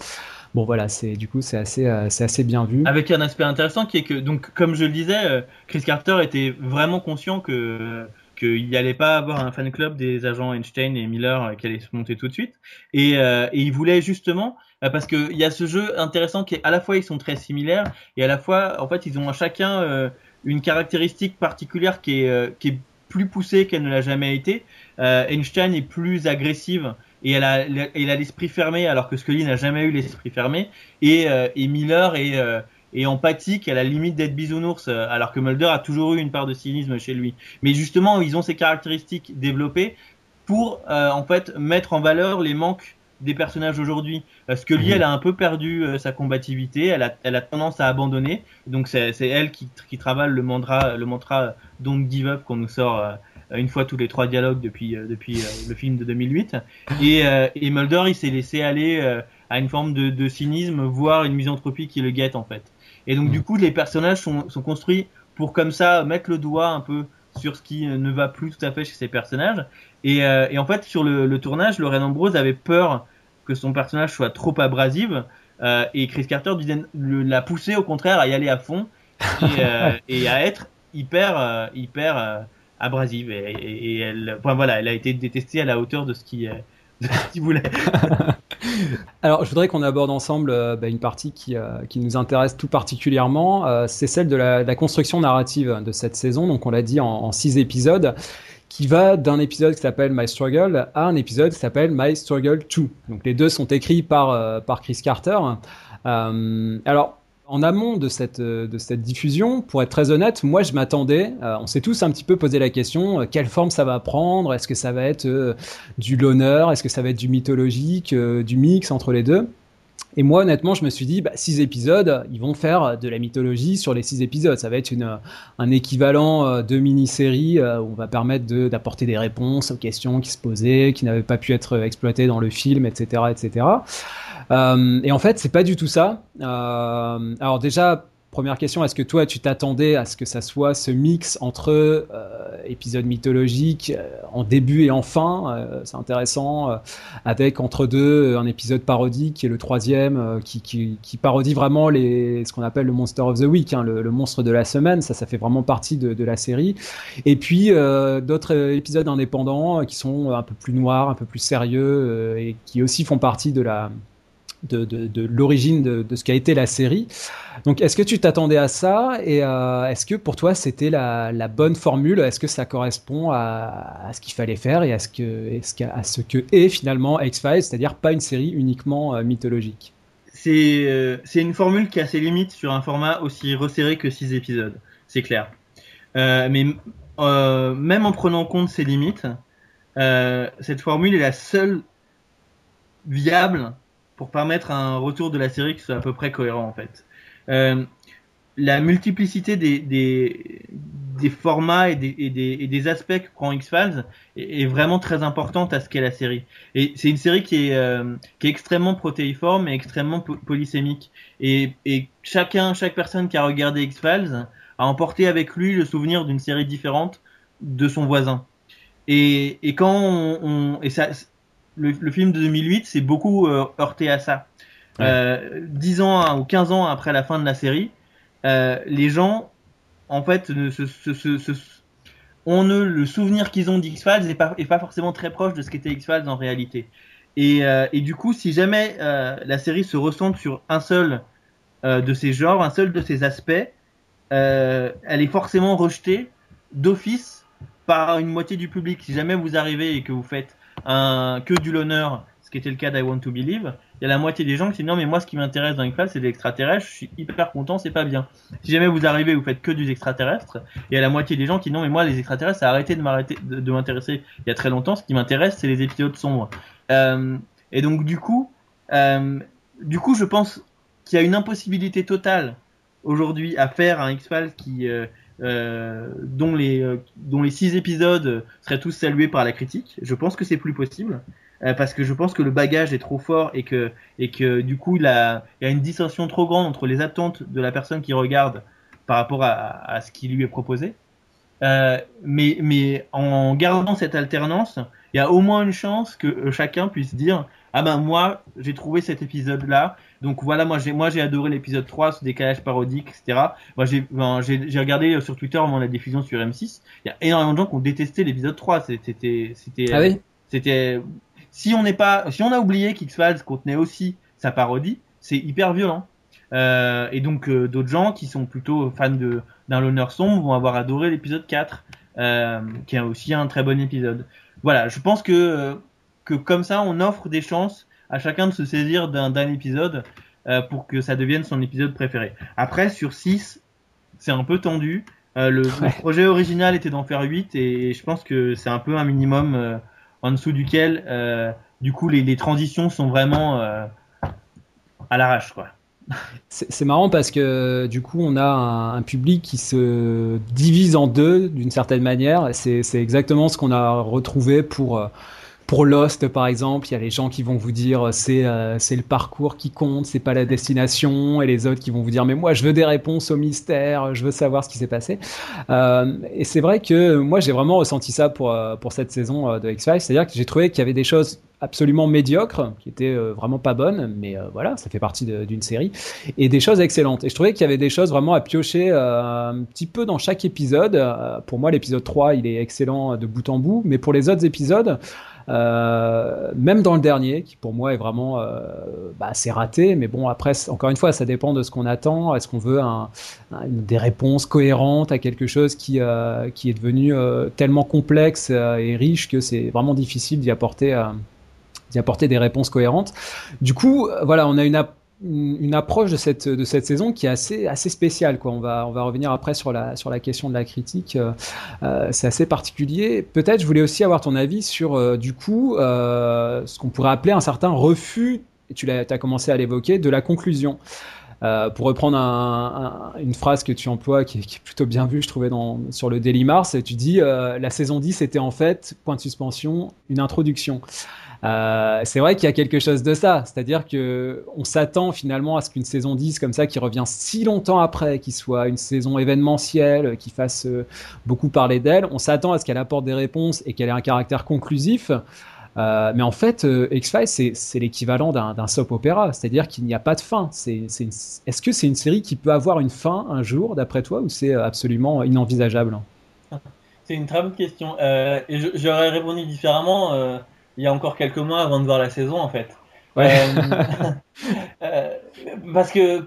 bon voilà, c'est du coup c'est assez euh, c'est assez bien vu. Avec un aspect intéressant qui est que donc comme je le disais, euh, Chris Carter était vraiment conscient que qu'il allait pas avoir un fan club des agents Einstein et Miller euh, qui allait se monter tout de suite et, et il voulait justement parce que il y a ce jeu intéressant qui est à la fois ils sont très similaires et à la fois en fait ils ont chacun une caractéristique particulière qui est, qui est plus poussée qu'elle ne l'a jamais été. Einstein est plus agressive et elle a, elle a l'esprit fermé alors que Scully n'a jamais eu l'esprit fermé et, et Miller est et empathique à la limite d'être bisounours, euh, alors que Mulder a toujours eu une part de cynisme chez lui. Mais justement, ils ont ces caractéristiques développées pour euh, en fait mettre en valeur les manques des personnages aujourd'hui. Parce que Lee, mhm. elle a un peu perdu euh, sa combativité, elle a, elle a tendance à abandonner. Donc c'est elle qui, qui travaille le mantra, le mantra Don't Give Up qu'on nous sort une fois tous les trois dialogues depuis, depuis le film de 2008. Et, et Mulder, il s'est laissé aller à une forme de, de, cynisme, voire une misanthropie qui le guette en fait. Et donc, du mm. coup, les personnages sont, sont, construits pour comme ça mettre le doigt un peu sur ce qui ne va plus tout à fait chez ces personnages. Et, euh, et en fait, sur le, le tournage, Lorraine Ambrose avait peur que son personnage soit trop abrasive. Euh, et Chris Carter l'a poussé au contraire à y aller à fond et, euh, et à être hyper, euh, hyper abrasive. Et, elle, enfin, voilà, elle a été détestée à la hauteur de ce qui, de ce qu'il voulait. Alors, je voudrais qu'on aborde ensemble euh, bah, une partie qui, euh, qui, nous intéresse tout particulièrement. Euh, c'est celle de la, construction narrative de cette saison. Donc, on l'a dit en, en, six épisodes, qui va d'un épisode qui s'appelle My Struggle à un épisode qui s'appelle My Struggle 2. Donc, les deux sont écrits par, par Chris Carter. alors, en amont de cette, de cette diffusion, pour être très honnête, moi je m'attendais, euh, on s'est tous un petit peu posé la question, euh, quelle forme ça va prendre? Est-ce que ça va être euh, du l'honneur? Est-ce que ça va être du mythologique, du mix entre les deux? Et moi, honnêtement, je me suis dit, bah, six épisodes, ils vont faire de la mythologie sur les six épisodes. Ça va être une, un équivalent de mini-série où on va permettre d'apporter des réponses aux questions qui se posaient, qui n'avaient pas pu être exploitées dans le film, etc., etc. Euh, et en fait, c'est pas du tout ça. Euh, alors déjà, première question, est-ce que toi, tu t'attendais à ce que ça soit ce mix entre euh, épisode mythologique euh, en début et en fin euh, C'est intéressant. Avec entre deux un épisode parodique qui est le troisième, qui, parodie vraiment ce qu'on appelle le Monster of the Week, hein, le, monstre de la semaine. Ça, ça fait vraiment partie de la série. Et puis d'autres épisodes indépendants qui sont un peu plus noirs, un peu plus sérieux et qui aussi font partie de la de, l'origine de, ce qu'a été la série. Donc, est-ce que tu t'attendais à ça et euh, est-ce que pour toi c'était la, bonne formule? Est-ce que ça correspond à, ce qu'il fallait faire et à ce que, à ce que est finalement X-Files, c'est-à-dire pas une série uniquement euh, mythologique? C'est euh, c'est une formule qui a ses limites sur un format aussi resserré que 6 épisodes, c'est clair. Mais même en prenant en compte ses limites, cette formule est la seule viable pour permettre un retour de la série qui soit à peu près cohérent en fait. Euh, la multiplicité des, des, formats et des, et, des, et des, aspects que prend X-Files est, vraiment très importante à ce qu'est la série. Et c'est une série qui est, euh, qui est extrêmement protéiforme et extrêmement polysémique. Et, et chacun, chaque personne qui a regardé X-Files a emporté avec lui le souvenir d'une série différente de son voisin. Et, et quand on, le, film de 2008 s'est beaucoup euh, heurté à ça. Euh, 10 ans ou 15 ans après la fin de la série, euh, les gens, en fait, ne se, se, se, ont le souvenir qu'ils ont d'X-Files n'est pas, est pas forcément très proche de ce qu'était X-Files en réalité. Et, euh, et, du coup, si jamais euh, la série se ressent sur un seul de ces genres, un seul de ces aspects, elle est forcément rejetée d'office par une moitié du public. Si jamais vous arrivez et que vous faites que du l'honneur, ce qui était le cas d'I Want to Believe, il y a la moitié des gens qui disent non mais moi ce qui m'intéresse dans X-Files c'est l'extraterrestre, je suis hyper content, c'est pas bien. Si jamais vous arrivez vous faites que du extraterrestre, il y a la moitié des gens qui disent non mais moi les extraterrestres ça a arrêté de, m'intéresser il y a très longtemps, ce qui m'intéresse c'est les épisodes sombres. Euh, et donc du coup, euh, du coup je pense qu'il y a une impossibilité totale aujourd'hui à faire un X-Files qui euh, euh, dont les euh, dont les six épisodes seraient tous salués par la critique. Je pense que c'est plus possible euh, parce que je pense que le bagage est trop fort et que et que du coup il, y a une distinction trop grande entre les attentes de la personne qui regarde par rapport à, à ce qui lui est proposé. Mais mais en gardant cette alternance, il y a au moins une chance que chacun puisse dire ah ben moi j'ai trouvé cet épisode là donc voilà moi j'ai moi j'ai adoré l'épisode 3 ce décalage parodique etc moi j'ai j'ai regardé sur Twitter avant la diffusion sur M6 il y a énormément de gens qui ont détesté l'épisode 3 c'était c'était ah oui? c'était si on n'est pas si on a oublié qu'X-Files contenait aussi sa parodie c'est hyper violent. Euh, et donc euh, d'autres gens qui sont plutôt fans de d'un l'honneur sombre vont avoir adoré l'épisode 4, euh, qui est aussi un très bon épisode. Voilà, je pense que, que comme ça, on offre des chances à chacun de se saisir d'un épisode euh, pour que ça devienne son épisode préféré. Après, sur 6, c'est un peu tendu. Euh, le, projet original était d'en faire 8 et je pense que c'est un peu un minimum euh, en dessous duquel, du coup, les, les, transitions sont vraiment à l'arrache, quoi. C'est marrant parce que du coup on a un, un public qui se divise en deux d'une certaine manière. C'est exactement ce qu'on a retrouvé pour pour Lost, par exemple, il y a les gens qui vont vous dire c'est euh, c'est le parcours qui compte, c'est pas la destination, et les autres qui vont vous dire mais moi je veux des réponses au mystère, je veux savoir ce qui s'est passé. Euh, et c'est vrai que moi j'ai vraiment ressenti ça pour euh, pour cette saison euh, de X Files, c'est-à-dire que j'ai trouvé qu'il y avait des choses absolument médiocres, qui étaient euh, vraiment pas bonnes, mais euh, voilà, ça fait partie d'une série, et des choses excellentes. Et je trouvais qu'il y avait des choses vraiment à piocher euh, un petit peu dans chaque épisode. pour moi, l'épisode 3, il est excellent de bout en bout, mais pour les autres épisodes, euh, même dans le dernier, qui pour moi est vraiment euh, bah, c'est raté, mais bon après encore une fois ça dépend de ce qu'on attend. Est-ce qu'on veut un, des réponses cohérentes à quelque chose qui euh, qui est devenu euh, tellement complexe et riche que c'est vraiment difficile d'y apporter d'y apporter des réponses cohérentes. Du coup voilà on a une une approche de cette de cette saison qui est assez assez spéciale quoi. On va on va revenir après sur la sur la question de la critique. Euh, c'est assez particulier. Peut-être je voulais aussi avoir ton avis sur euh, du coup euh, ce qu'on pourrait appeler un certain refus. Et tu l'as as commencé à l'évoquer de la conclusion. Euh, pour reprendre un, un, une phrase que tu emploies qui est, plutôt bien vue, je trouvais dans, sur le Daily Mars, tu dis euh, la saison 10 était en fait, point de suspension, une introduction. Euh, c'est vrai qu'il y a quelque chose de ça, c'est-à-dire que on s'attend finalement à ce qu'une saison 10 comme ça qui revient si longtemps après, qui soit une saison événementielle, qui fasse euh, beaucoup parler d'elle, on s'attend à ce qu'elle apporte des réponses et qu'elle ait un caractère conclusif. Euh, mais en fait, euh, X-Files, c'est l'équivalent d'un soap opéra, c'est-à-dire qu'il n'y a pas de fin. Est-ce est que c'est une série qui peut avoir une fin un jour, d'après toi, ou c'est absolument inenvisageable? C'est une très bonne question. Euh, et j'aurais répondu différemment euh, il y a encore quelques mois avant de voir la saison, en fait. Ouais. Euh, parce que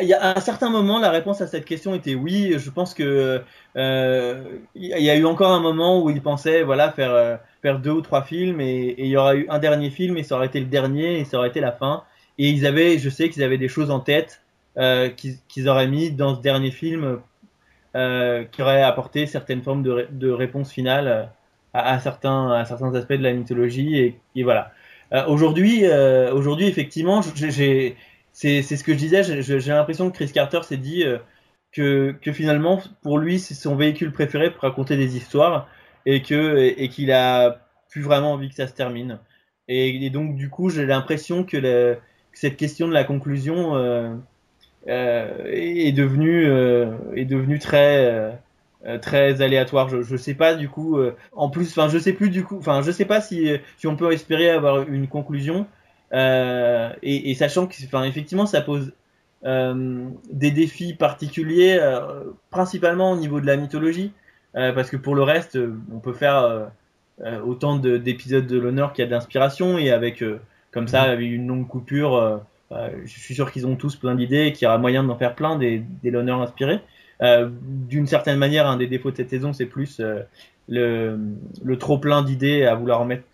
il y a un certain moment, la réponse à cette question était oui. Je pense que euh, il y a eu encore un moment où ils pensaient voilà faire euh, faire deux ou trois films et, et, il y aura eu un dernier film et ça aurait été le dernier et ça aurait été la fin. Et ils avaient, je sais qu'ils avaient des choses en tête euh, qu'ils qu auraient mis dans ce dernier film euh, qui aurait apporté certaines formes de, de réponse finale à, certains aspects de la mythologie et, voilà. Euh, aujourd'hui, euh, aujourd'hui effectivement, c'est ce que je disais, j'ai l'impression que Chris Carter s'est dit euh, que, finalement, pour lui, c'est son véhicule préféré pour raconter des histoires et qu'il a plus vraiment envie que ça se termine. Et, donc, du coup, j'ai l'impression que, cette question de la conclusion est devenue très euh, très aléatoire. Je, je sais pas du coup. en plus, enfin, je sais plus du coup. Enfin, je sais pas si si on peut espérer avoir une conclusion. Euh, et, et, sachant que, enfin, effectivement, ça pose euh, des défis particuliers, euh, principalement au niveau de la mythologie, euh, parce que pour le reste, on peut faire euh, autant d'épisodes de, l'honneur qu'il y a d'inspiration, et avec comme ça, avec une longue coupure, je suis sûr qu'ils ont tous plein d'idées, qu'il y aura moyen d'en faire plein des, des l'honneur inspirés. D'une certaine manière, un des défauts de cette saison, c'est plus le, le trop plein d'idées à vouloir en mettre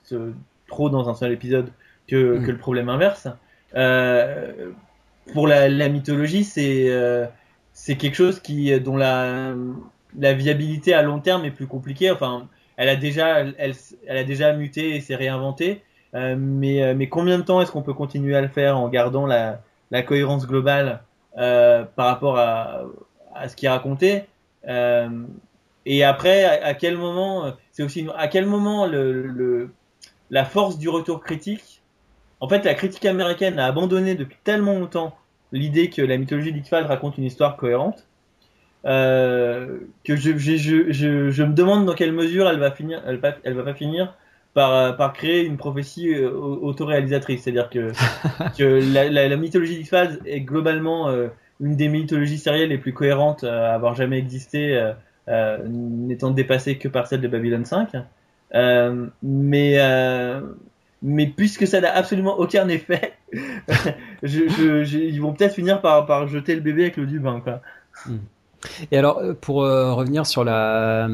trop dans un seul épisode que, mmh. que le problème inverse. Euh, pour la, la mythologie, c'est euh, c'est quelque chose qui dont la la viabilité à long terme est plus compliquée. Enfin, elle a déjà elle, elle a déjà muté et s'est réinventée. Euh, mais euh, mais combien de temps est-ce qu'on peut continuer à le faire en gardant la la cohérence globale euh, par rapport à à ce qui est raconté euh, et après à, à quel moment c'est aussi à quel moment le, le la force du retour critique en fait, la critique américaine a abandonné depuis tellement longtemps l'idée que la mythologie d'X-Files raconte une histoire cohérente euh, que je, je, je, je, me demande dans quelle mesure elle va finir, elle va, elle va pas finir par, par créer une prophétie euh, autoréalisatrice. C'est-à-dire que, que la, la, la mythologie d'X-Files est globalement euh, une des mythologies sérielles les plus cohérentes à avoir jamais existé, euh, euh, n'étant dépassée que par celle de Babylon 5. Euh, mais mais puisque ça n'a absolument aucun effet, ils vont peut-être finir par, par jeter le bébé avec le du bain, quoi. Hmm. Et alors, pour revenir sur la,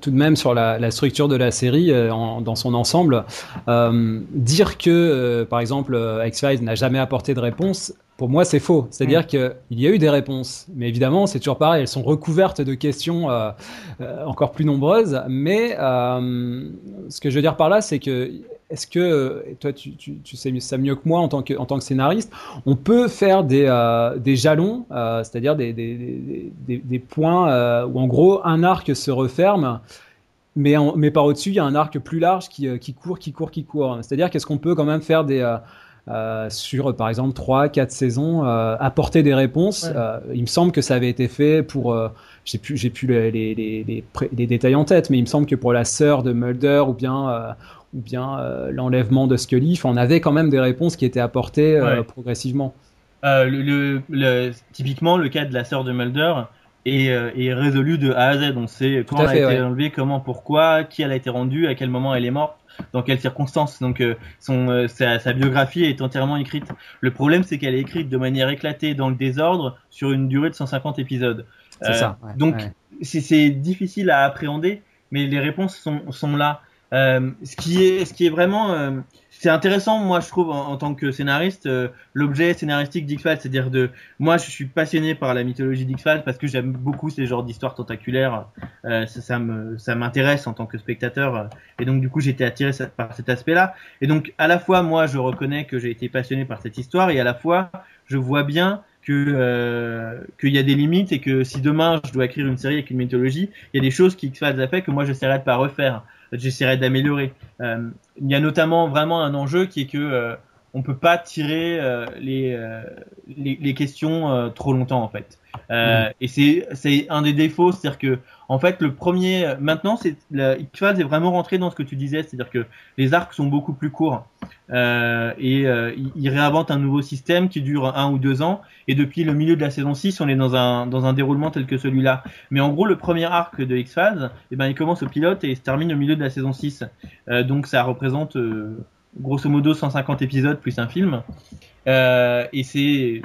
tout de même sur la, structure de la série dans son ensemble, dire que, par exemple, X-Files n'a jamais apporté de réponse, pour moi, c'est faux. C'est-à-dire mm. qu'il y a eu des réponses, mais évidemment, c'est toujours pareil. Elles sont recouvertes de questions euh, euh, encore plus nombreuses. Mais euh, ce que je veux dire par là, c'est que est-ce que toi, tu, sais ça mieux que moi en tant que, en tant que scénariste, on peut faire des, des jalons, c'est-à-dire des, des, des, points où en gros un arc se referme. Mais, mais par au-dessus, il y a un arc plus large qui, qui court, qui court, qui court. C'est-à-dire qu'est-ce qu'on peut quand même faire des, euh, sur par exemple 3 4 saisons euh, apporter des réponses. Euh, il me semble que ça avait été fait pour j'ai plus j'ai plus les, les, les, les, détails en tête mais il me semble que pour la sœur de Mulder ou bien ou bien l'enlèvement de Scully on avait quand même des réponses qui étaient apportées progressivement. Le, le, typiquement le cas de la sœur de Mulder est, est, résolu de A à Z on sait quand elle a été enlevée comment pourquoi qui elle a été rendue à quel moment elle est morte dans quelles circonstances. Donc euh, son, euh, sa, biographie est entièrement écrite. Le problème, c'est qu'elle est écrite de manière éclatée dans le désordre sur une durée de 150 épisodes. C'est ça. Euh, donc c'est difficile à appréhender, mais les réponses sont, sont là. Ce qui est, ce qui est vraiment c'est intéressant, moi, je trouve, en, tant que scénariste, euh, l'objet scénaristique d'X-Files, c'est-à-dire de, moi, je suis passionné par la mythologie d'X-Files parce que j'aime beaucoup ces genres d'histoires tentaculaires. Euh, ça, ça, me, ça m'intéresse en tant que spectateur, et donc du coup, j'étais attiré par cet aspect-là. Et donc, à la fois, moi, je reconnais que j'ai été passionné par cette histoire, et à la fois, je vois bien que euh, qu'il y a des limites et que si demain je dois écrire une série avec une mythologie, il y a des choses qui X-Files a fait que moi j'essaierai de pas refaire j'essaierai d'améliorer. Euh, il y a notamment vraiment un enjeu qui est que euh, on peut pas tirer euh, les, euh, les, les questions euh, trop longtemps en fait. Mm. Et c'est c'est un des défauts, c'est-à-dire que en fait le premier maintenant c'est X-Files est vraiment rentré dans ce que tu disais, c'est-à-dire que les arcs sont beaucoup plus courts et il réinvente un nouveau système qui dure un ou deux ans et depuis le milieu de la saison 6 on est dans un dans un déroulement tel que celui-là. Mais en gros le premier arc de X-Files, eh ben il commence au pilote et il se termine au milieu de la saison 6. donc ça représente grosso modo 150 épisodes plus un film. Euh, et c'est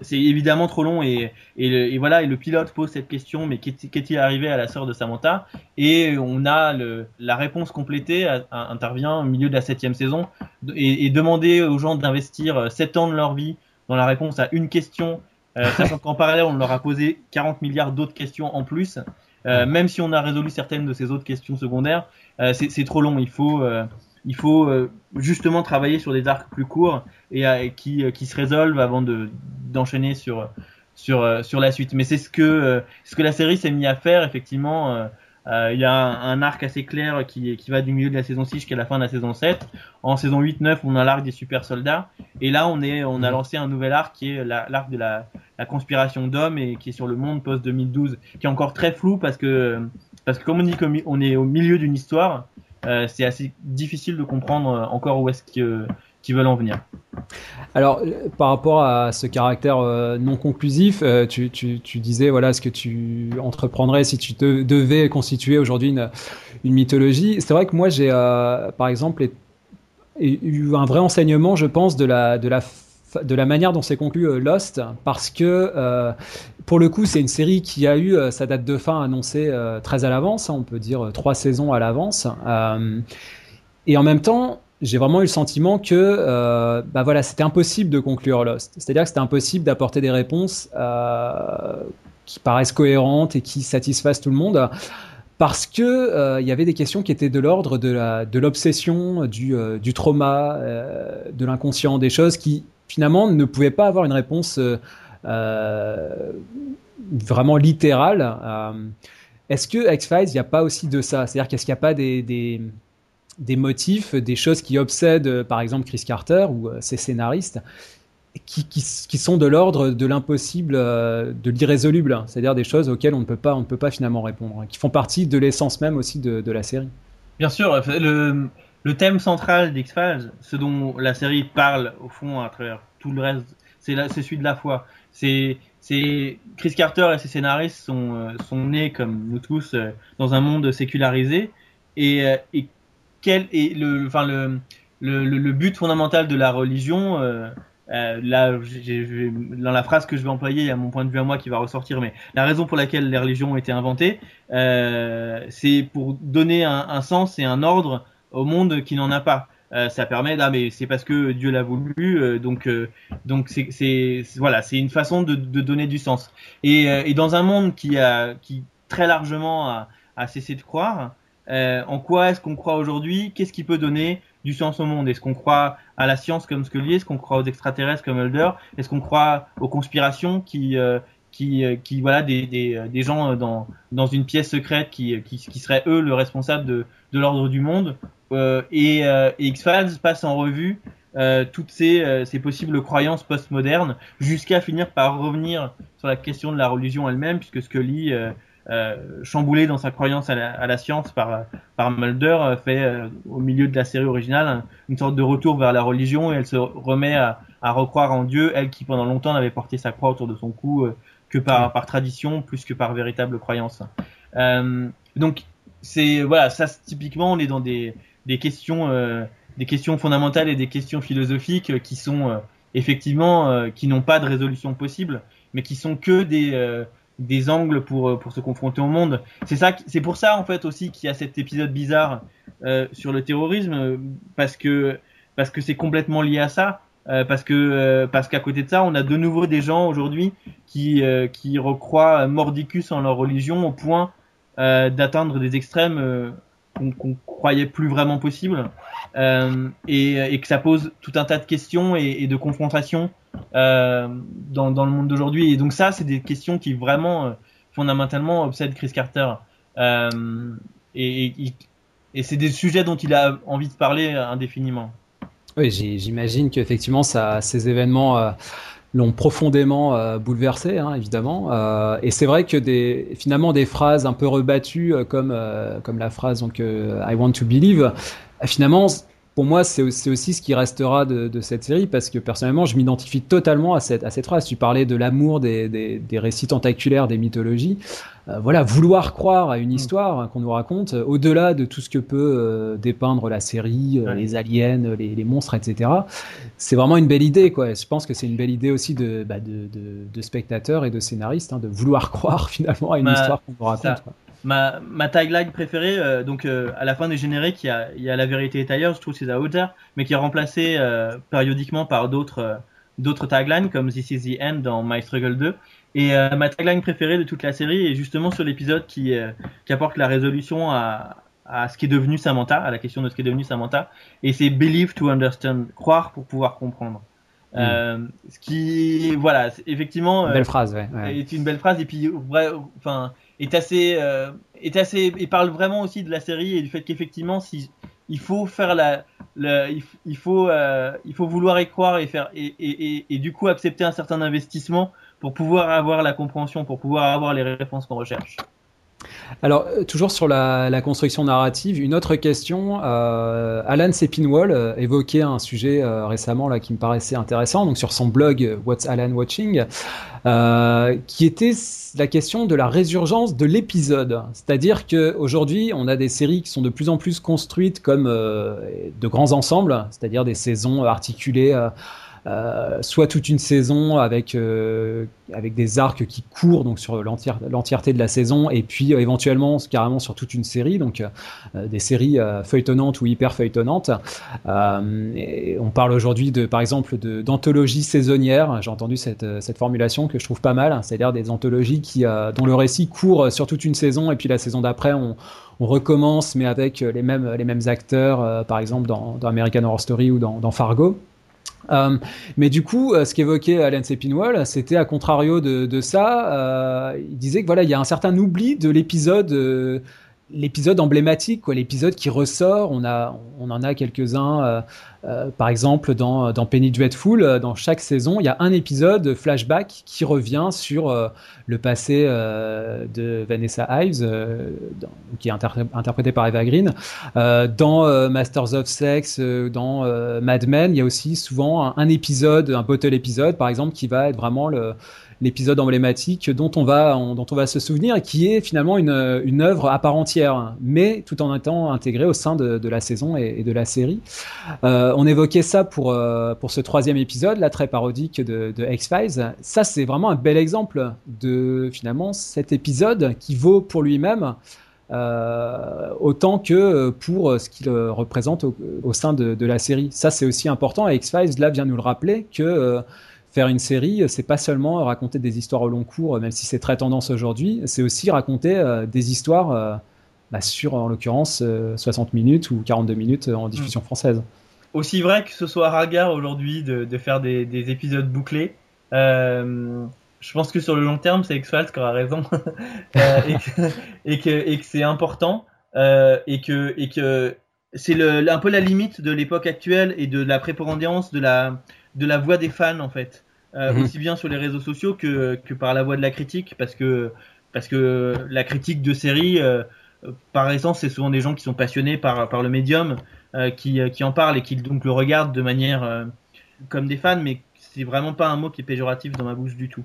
c'est évidemment trop long et, et, voilà et le pilote pose cette question mais qu'est-il arrivé à la sœur de Samantha? Et on a le, la réponse complétée intervient au milieu de la septième saison et, et demander aux gens d'investir 7 ans de leur vie dans la réponse à une question euh, sachant qu'en parallèle on leur a posé 40 milliards d'autres questions en plus euh, même si on a résolu certaines de ces autres questions secondaires euh, c'est trop long. Il faut euh, il faut euh, justement travailler sur des arcs plus courts et euh, qui, euh, qui se résolvent avant de d'enchaîner sur sur sur la suite. Mais c'est ce que ce que la série s'est mis à faire effectivement. Il y a un, arc assez clair qui, qui va du milieu de la saison 6 jusqu'à la fin de la saison 7. En saison 8-9, on a l'arc des super soldats. Et là, on, est, on a lancé un nouvel arc qui est l'arc de la, la conspiration d'hommes et qui est sur le monde post-2012, qui est encore très flou parce que, parce que comme on dit qu'on est au milieu d'une histoire, euh, c'est assez difficile de comprendre euh, encore où est-ce qu'ils veulent en venir. Alors, euh, par rapport à ce caractère non conclusif, tu, disais voilà ce que tu entreprendrais si tu devais constituer aujourd'hui une, mythologie. C'est vrai que moi, j'ai par exemple eu un vrai enseignement, je pense, de la de la manière dont s'est conclu euh, Lost, parce que euh, pour le coup, c'est une série qui a eu euh, sa date de fin annoncée très à l'avance, hein, on peut dire trois saisons à l'avance. et en même temps, j'ai vraiment eu le sentiment que bah voilà, c'était impossible de conclure Lost. C'est-à-dire que c'était impossible d'apporter des réponses qui paraissent cohérentes et qui satisfassent tout le monde parce que il y avait des questions qui étaient de l'ordre de l'obsession, du, du trauma, de l'inconscient, des choses qui finalement ne pouvait pas avoir une réponse euh, euh, vraiment littérale. Euh, est-ce que X-Files, il n'y a pas aussi de ça? C'est-à-dire qu'est-ce qu'il n'y a pas des, motifs, des choses qui obsèdent, par exemple, Chris Carter ou ses scénaristes, qui, sont de l'ordre de l'impossible, de l'irrésoluble, c'est-à-dire des choses auxquelles on ne peut pas, on ne peut pas finalement répondre, hein, qui font partie de l'essence même aussi de, la série. Bien sûr, le thème central d'X-Files, ce dont la série parle au fond à travers tout le reste, c'est celui de la foi. C'est Chris Carter et ses scénaristes sont, euh, sont nés comme nous tous euh, dans un monde sécularisé et, euh, et quel est le le, le, le, but fondamental de la religion là, dans la phrase que je vais employer, a mon point de vue à moi qui va ressortir, mais la raison pour laquelle les religions ont été inventées, c'est pour donner un, un, sens et un ordre au monde qui n'en a pas. Euh, ça permet, là, mais c'est parce que Dieu l'a voulu, euh, donc euh, donc c'est, voilà, c'est une façon de, donner du sens. Et, dans un monde qui a qui très largement a, cessé de croire, en quoi est-ce qu'on croit aujourd'hui? Qu'est-ce qui peut donner du sens au monde? Est-ce qu'on croit à la science comme Scully Est-ce qu'on croit aux extraterrestres comme Mulder Est-ce qu'on croit aux conspirations qui qui, qui voilà des, des, des, gens dans, dans une pièce secrète qui, qui, qui seraient eux le responsable de, de l'ordre du monde? Et, euh, et X-Files passe en revue euh, toutes ces, ces possibles croyances postmodernes jusqu'à finir par revenir sur la question de la religion elle-même puisque Scully euh, chamboulé dans sa croyance à la, à la, science par, par Mulder, euh, fait euh, au milieu de la série originale une sorte de retour vers la religion et elle se remet à, à recroire en Dieu, elle qui pendant longtemps n'avait porté sa croix autour de son cou que par, par tradition plus que par véritable croyance. donc c'est voilà, ça typiquement on est dans des, des questions des questions fondamentales et des questions philosophiques qui sont effectivement qui n'ont pas de résolution possible, mais qui sont que des des angles pour euh, pour se confronter au monde. C'est ça, c'est pour ça en fait aussi qu'il y a cet épisode bizarre euh, sur le terrorisme parce que parce que c'est complètement lié à ça. Euh, parce que euh, parce qu'à côté de ça, on a de nouveau des gens aujourd'hui qui qui recroient mordicus en leur religion au point d'atteindre des extrêmes qu'on croyait plus vraiment possibles euh, et, que ça pose tout un tas de questions et, de confrontations euh, dans, le monde d'aujourd'hui. Et donc ça, c'est des questions qui vraiment euh, fondamentalement obsèdent Chris Carter. Et, et c'est des sujets dont il a envie de parler indéfiniment. Oui, j'imagine qu'effectivement, ces événements l'ont profondément euh, bouleversé, hein, évidemment. Euh, et c'est vrai que des, finalement, des phrases un peu rebattues, comme, comme la phrase donc, I want to believe, finalement, pour moi, c'est aussi ce qui restera de, de, cette série parce que personnellement, je m'identifie totalement à cette, à cette phrase. Tu parlais de l'amour des, des, des, récits tentaculaires, des mythologies. Euh, voilà, vouloir croire à une mm. histoire hein, qu'on nous raconte, euh, au-delà de tout ce que peut euh, dépeindre la série, les aliens, les, les, monstres, etc. C'est vraiment une belle idée, quoi. Je pense que c'est une belle idée aussi de, bah, de, de, spectateurs et de scénaristes, hein, de vouloir croire finalement à une bah, histoire qu'on nous raconte. Ma, ma tagline préférée, euh, donc euh, à la fin des génériques, il y a, y a La vérité est ailleurs, je trouve c'est à hauteur, mais qui est remplacée euh, périodiquement par d'autres d'autres taglines comme This is the End dans My Struggle 2. Et ma tagline préférée de toute la série est justement sur l'épisode qui, qui apporte la résolution à, à ce qui est devenu Samantha, à la question de ce qui est devenu Samantha. Et c'est Believe to Understand, croire pour pouvoir comprendre. Mm. Euh, ce qui, voilà, effectivement, une belle phrase, ouais, ouais. est une belle phrase et puis, vrai, enfin, est assez, euh, est assez, et parle vraiment aussi de la série et du fait qu'effectivement, si il faut faire la, il, faut, euh, il faut vouloir y croire et faire, et, et, et, et, du coup accepter un certain investissement pour pouvoir avoir la compréhension, pour pouvoir avoir les réponses qu'on recherche. Alors, euh, toujours sur la, construction narrative, une autre question. Euh, Alan Sepinwall euh, évoquait un sujet récemment là qui me paraissait intéressant, donc sur son blog What's Alan Watching, qui était la question de la résurgence de l'épisode. C'est-à-dire qu'aujourd'hui, on a des séries qui sont de plus en plus construites comme de grands ensembles, c'est-à-dire des saisons articulées soit toute une saison avec euh, avec des arcs qui courent donc sur l'entièreté de la saison et puis euh, éventuellement carrément sur toute une série donc euh, des séries feuilletonnantes ou hyper feuilletonnantes. Et on parle aujourd'hui de par exemple d'anthologies saisonnières j'ai entendu cette, cette formulation que je trouve pas mal c'est-à-dire des anthologies qui dont le récit court sur toute une saison et puis la saison d'après on on recommence, mais avec les mêmes, les mêmes acteurs, euh, par exemple dans, dans, American Horror Story ou dans, dans Fargo. Euh, mais du coup, euh, ce qu'évoquait Alan Sepinwall, c'était à contrario de, de ça. Euh, il disait que voilà, il y a un certain oubli de l'épisode, euh, l'épisode emblématique, quoi, l'épisode qui ressort. On a, on en a quelques-uns euh, par exemple, dans, dans, Penny Dreadful, euh, dans chaque saison, il y a un épisode flashback qui revient sur euh, le passé euh, de Vanessa Ives, qui est interprété par Eva Green. dans Masters of Sex, dans Mad Men, il y a aussi souvent un, un, épisode, un bottle épisode, par exemple, qui va être vraiment le l'épisode emblématique dont on va dont on va se souvenir qui est finalement une, une œuvre à part entière, mais tout en étant intégré au sein de, la saison et, de la série. Euh, on évoquait ça pour euh, pour ce troisième épisode, là très parodique de, de X-Files. Ça, c'est vraiment un bel exemple de finalement cet épisode qui vaut pour lui-même euh, autant que pour ce qu'il représente au, sein de, la série. Ça, c'est aussi important. X-Files, là, vient nous le rappeler que euh, faire une série, c'est pas seulement raconter des histoires au long cours, même si c'est très tendance aujourd'hui, c'est aussi raconter euh, des histoires bah, sur, en l'occurrence, 60 minutes ou 42 minutes en diffusion mm. française. Aussi vrai que ce soit ragard aujourd'hui de, de, faire des, des épisodes bouclés. Euh, je pense que sur le long terme, c'est X-Files qui aura raison euh, et que, et que, c'est important euh, et que, et que c'est un peu la limite de l'époque actuelle et de la prépondérance de la, de la voix des fans en fait, euh, mhm. aussi bien sur les réseaux sociaux que, que par la voix de la critique parce que, parce que la critique de série, par essence, c'est souvent des gens qui sont passionnés par, par le médium, qui, qui en parlent et qui donc le regardent de manière comme des fans, mais c'est vraiment pas un mot qui est péjoratif dans ma bouche du tout.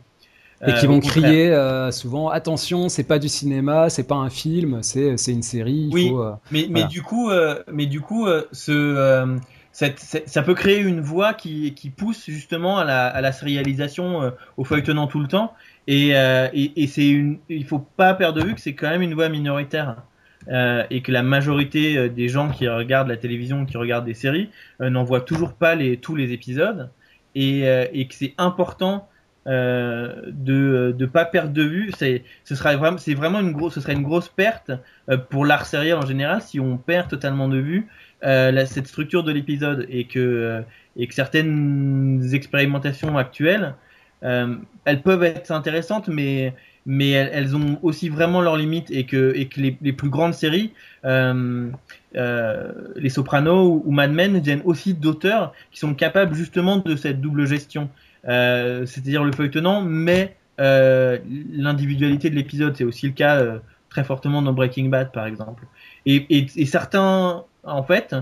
Et qui euh, vont crier euh, souvent attention c'est pas du cinéma c'est pas un film c'est une série oui euh, mais mais du coup mais du coup ce ça peut créer une voix qui, pousse justement à la, à sérialisation au feuilletonnant tout le temps. Et, et, et c'est une il faut pas perdre de vue que c'est quand même une voix minoritaire. Et que la majorité des gens qui regardent la télévision qui regardent des séries n'en voient toujours pas tous les épisodes. Et, que c'est important euh, de de pas perdre de vue. C'est ce sera vraiment une grosse ce serait une grosse perte euh, pour l'art sériel en général si on perd totalement de vue euh, cette structure de l'épisode et que euh, et que certaines expérimentations actuelles elles peuvent être intéressantes mais mais elles, ont aussi vraiment leurs limites et que et que les, les plus grandes séries les Sopranos ou, Mad Men viennent aussi d'auteurs qui sont capables justement de cette double gestion euh, c'est-à-dire le feuilletonnant, mais euh, l'individualité de l'épisode. C'est aussi le cas euh, très fortement dans Breaking Bad, par exemple. Et, certains, en fait,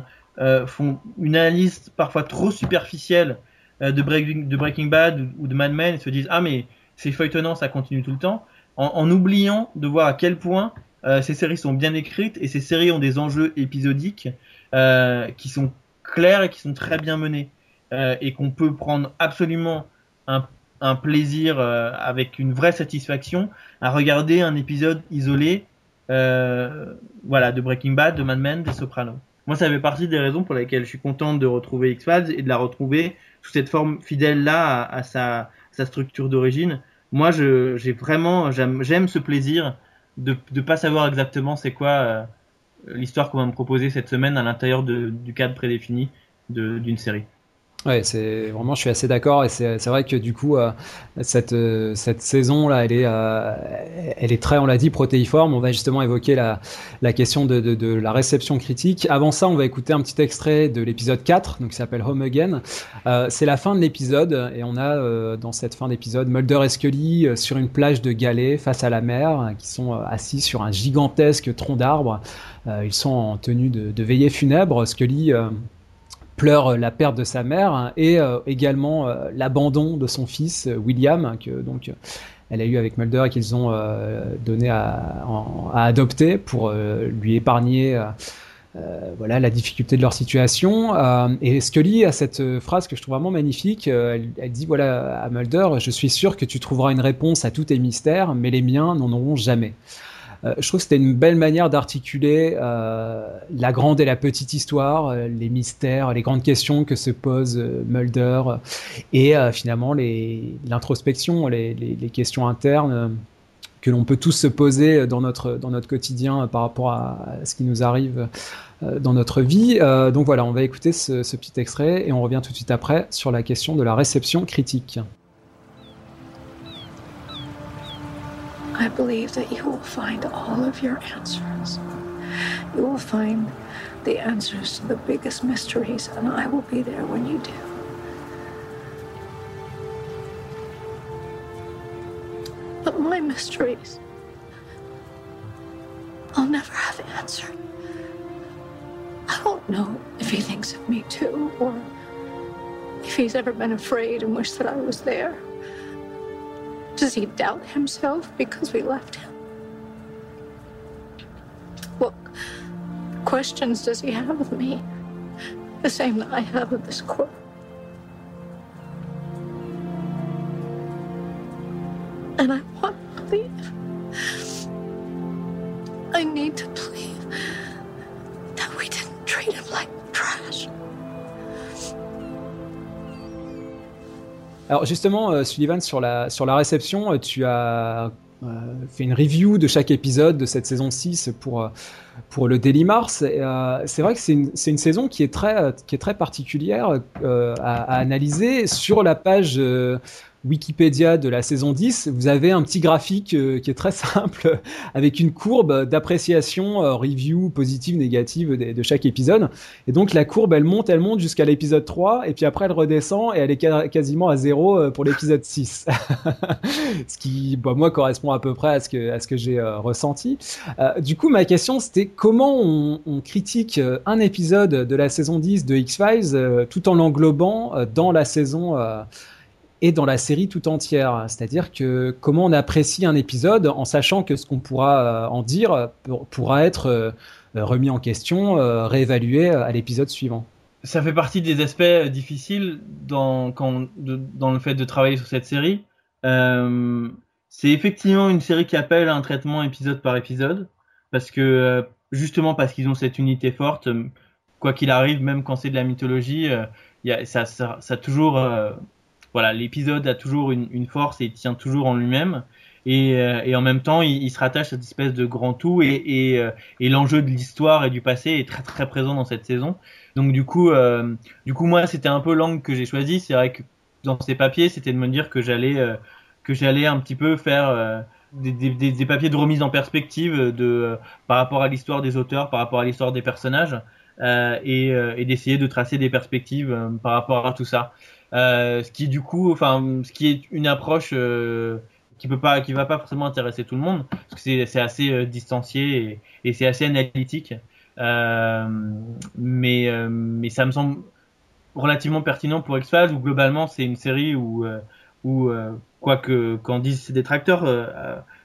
font une analyse parfois trop superficielle de, Breaking, Bad ou de Mad Men et se disent ah mais c'est feuilletonnant, ça continue tout le temps, en, oubliant de voir à quel point ces séries sont bien écrites et ces séries ont des enjeux épisodiques qui sont clairs et qui sont très bien menés. Euh, et qu'on peut prendre absolument un, un plaisir euh, avec une vraie satisfaction à regarder un épisode isolé euh, voilà de Breaking Bad, de Mad Men, des Sopranos. Moi, ça fait partie des raisons pour lesquelles je suis contente de retrouver X-Files et de la retrouver sous cette forme fidèle là à, sa, sa, structure d'origine. Moi, j'ai vraiment j'aime ce plaisir de ne pas savoir exactement c'est quoi euh, l'histoire qu'on va me proposer cette semaine à l'intérieur du cadre prédéfini d'une série. Ouais, c'est vraiment, je suis assez d'accord et c'est vrai que du coup, euh, cette, euh, cette saison là, elle est, euh, elle est très, on l'a dit, protéiforme. On va justement évoquer la, la question de, de, la réception critique. Avant ça, on va écouter un petit extrait de l'épisode 4, donc qui s'appelle Home Again. c'est la fin de l'épisode et on a dans cette fin d'épisode Mulder et Scully sur une plage de galets face à la mer, qui sont assis sur un gigantesque tronc d'arbre. ils sont en tenue de veillée funèbre. Scully pleure la perte de sa mère hein, et euh, également euh, l'abandon de son fils euh, William que donc elle a eu avec Mulder et qu'ils ont donné à, à, adopter pour lui épargner voilà la difficulté de leur situation. Et Scully a cette phrase que je trouve vraiment magnifique elle, elle, dit voilà à Mulder je suis sûr que tu trouveras une réponse à tous tes mystères mais les miens n'en auront jamais euh, je trouve que c'était une belle manière d'articuler euh, la grande et la petite histoire, euh, les mystères, les grandes questions que se pose Mulder et finalement l'introspection, les, questions internes que l'on peut tous se poser dans notre, dans notre quotidien par rapport à ce qui nous arrive dans notre vie. donc voilà, on va écouter ce, ce petit extrait et on revient tout de suite après sur la question de la réception critique. I believe that you will find all of your answers. You will find the answers to the biggest mysteries, and I will be there when you do. But my mysteries, I'll never have answered. I don't know if he thinks of me too, or if he's ever been afraid and wished that I was there. Does he doubt himself because we left him? What questions does he have of me? The same that I have of this court. And I want to believe. I need to believe that we didn't treat him like trash. Alors justement, euh, Sullivan, sur la, sur la réception, euh, tu as euh, fait une review de chaque épisode de cette saison 6 pour, pour le Daily Mars. c'est vrai que c'est une, une, saison qui est très, qui est très particulière à, à, analyser. Sur la page Wikipédia de la saison 10, vous avez un petit graphique euh, qui est très simple avec une courbe d'appréciation, euh, review positive, négative de, chaque épisode. Et donc la courbe, elle monte, elle monte jusqu'à l'épisode 3 et puis après elle redescend et elle est quasiment à zéro euh, pour l'épisode 6. ce qui, bah, moi, correspond à peu près à ce que, à ce que j'ai ressenti. du coup, ma question, c'était comment on, on, critique un épisode de la saison 10 de X-Files tout en l'englobant dans la saison et dans la série tout entière. C'est-à-dire que comment on apprécie un épisode en sachant que ce qu'on pourra euh, en dire pourra être euh, remis en question, euh, réévalué à l'épisode suivant. Ça fait partie des aspects difficiles dans, dans le fait de travailler sur cette série. c'est effectivement une série qui appelle un traitement épisode par épisode, parce que justement parce qu'ils ont cette unité forte, quoi qu'il arrive, même quand c'est de la mythologie, ça, a toujours voilà, l'épisode a toujours une, force et tient toujours en lui-même. Et, euh, en même temps, il, se rattache à cette espèce de grand tout et, euh, et, l'enjeu de l'histoire et du passé est très très présent dans cette saison. Donc du coup, euh, du coup moi, c'était un peu l'angle que j'ai choisi. C'est vrai que dans ces papiers, c'était de me dire que j'allais que j'allais un petit peu faire des, des, papiers de remise en perspective de par rapport à l'histoire des auteurs, par rapport à l'histoire des personnages. et d'essayer de tracer des perspectives par rapport à tout ça. Euh, ce qui du coup, enfin, ce qui est une approche euh, qui peut pas, qui va pas forcément intéresser tout le monde, parce que c'est assez euh, distancié et, c'est assez analytique. mais mais ça me semble relativement pertinent pour X-Files où globalement c'est une série où où quoi que qu'en disent ses détracteurs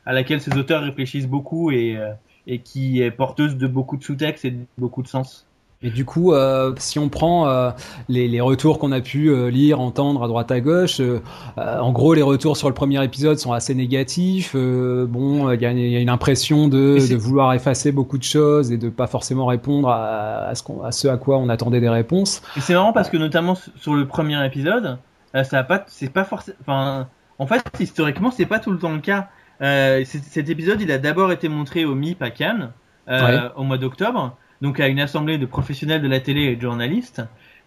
à laquelle ces auteurs réfléchissent beaucoup et et qui est porteuse de beaucoup de sous-textes et de beaucoup de sens. Et du coup, euh, si on prend euh, les, les, retours qu'on a pu euh, lire, entendre à droite à gauche, en gros, les retours sur le premier épisode sont assez négatifs. bon, il y, y, a une impression de, de, vouloir effacer beaucoup de choses et de pas forcément répondre à, à, ce, à ce à quoi on attendait des réponses. Et c'est marrant parce que notamment sur le premier épisode, ça a pas, c'est pas forcément, enfin, en fait, historiquement, c'est pas tout le temps le cas. cet épisode, il a d'abord été montré au MIP à Cannes au mois d'octobre donc à une assemblée de professionnels de la télé et de journalistes.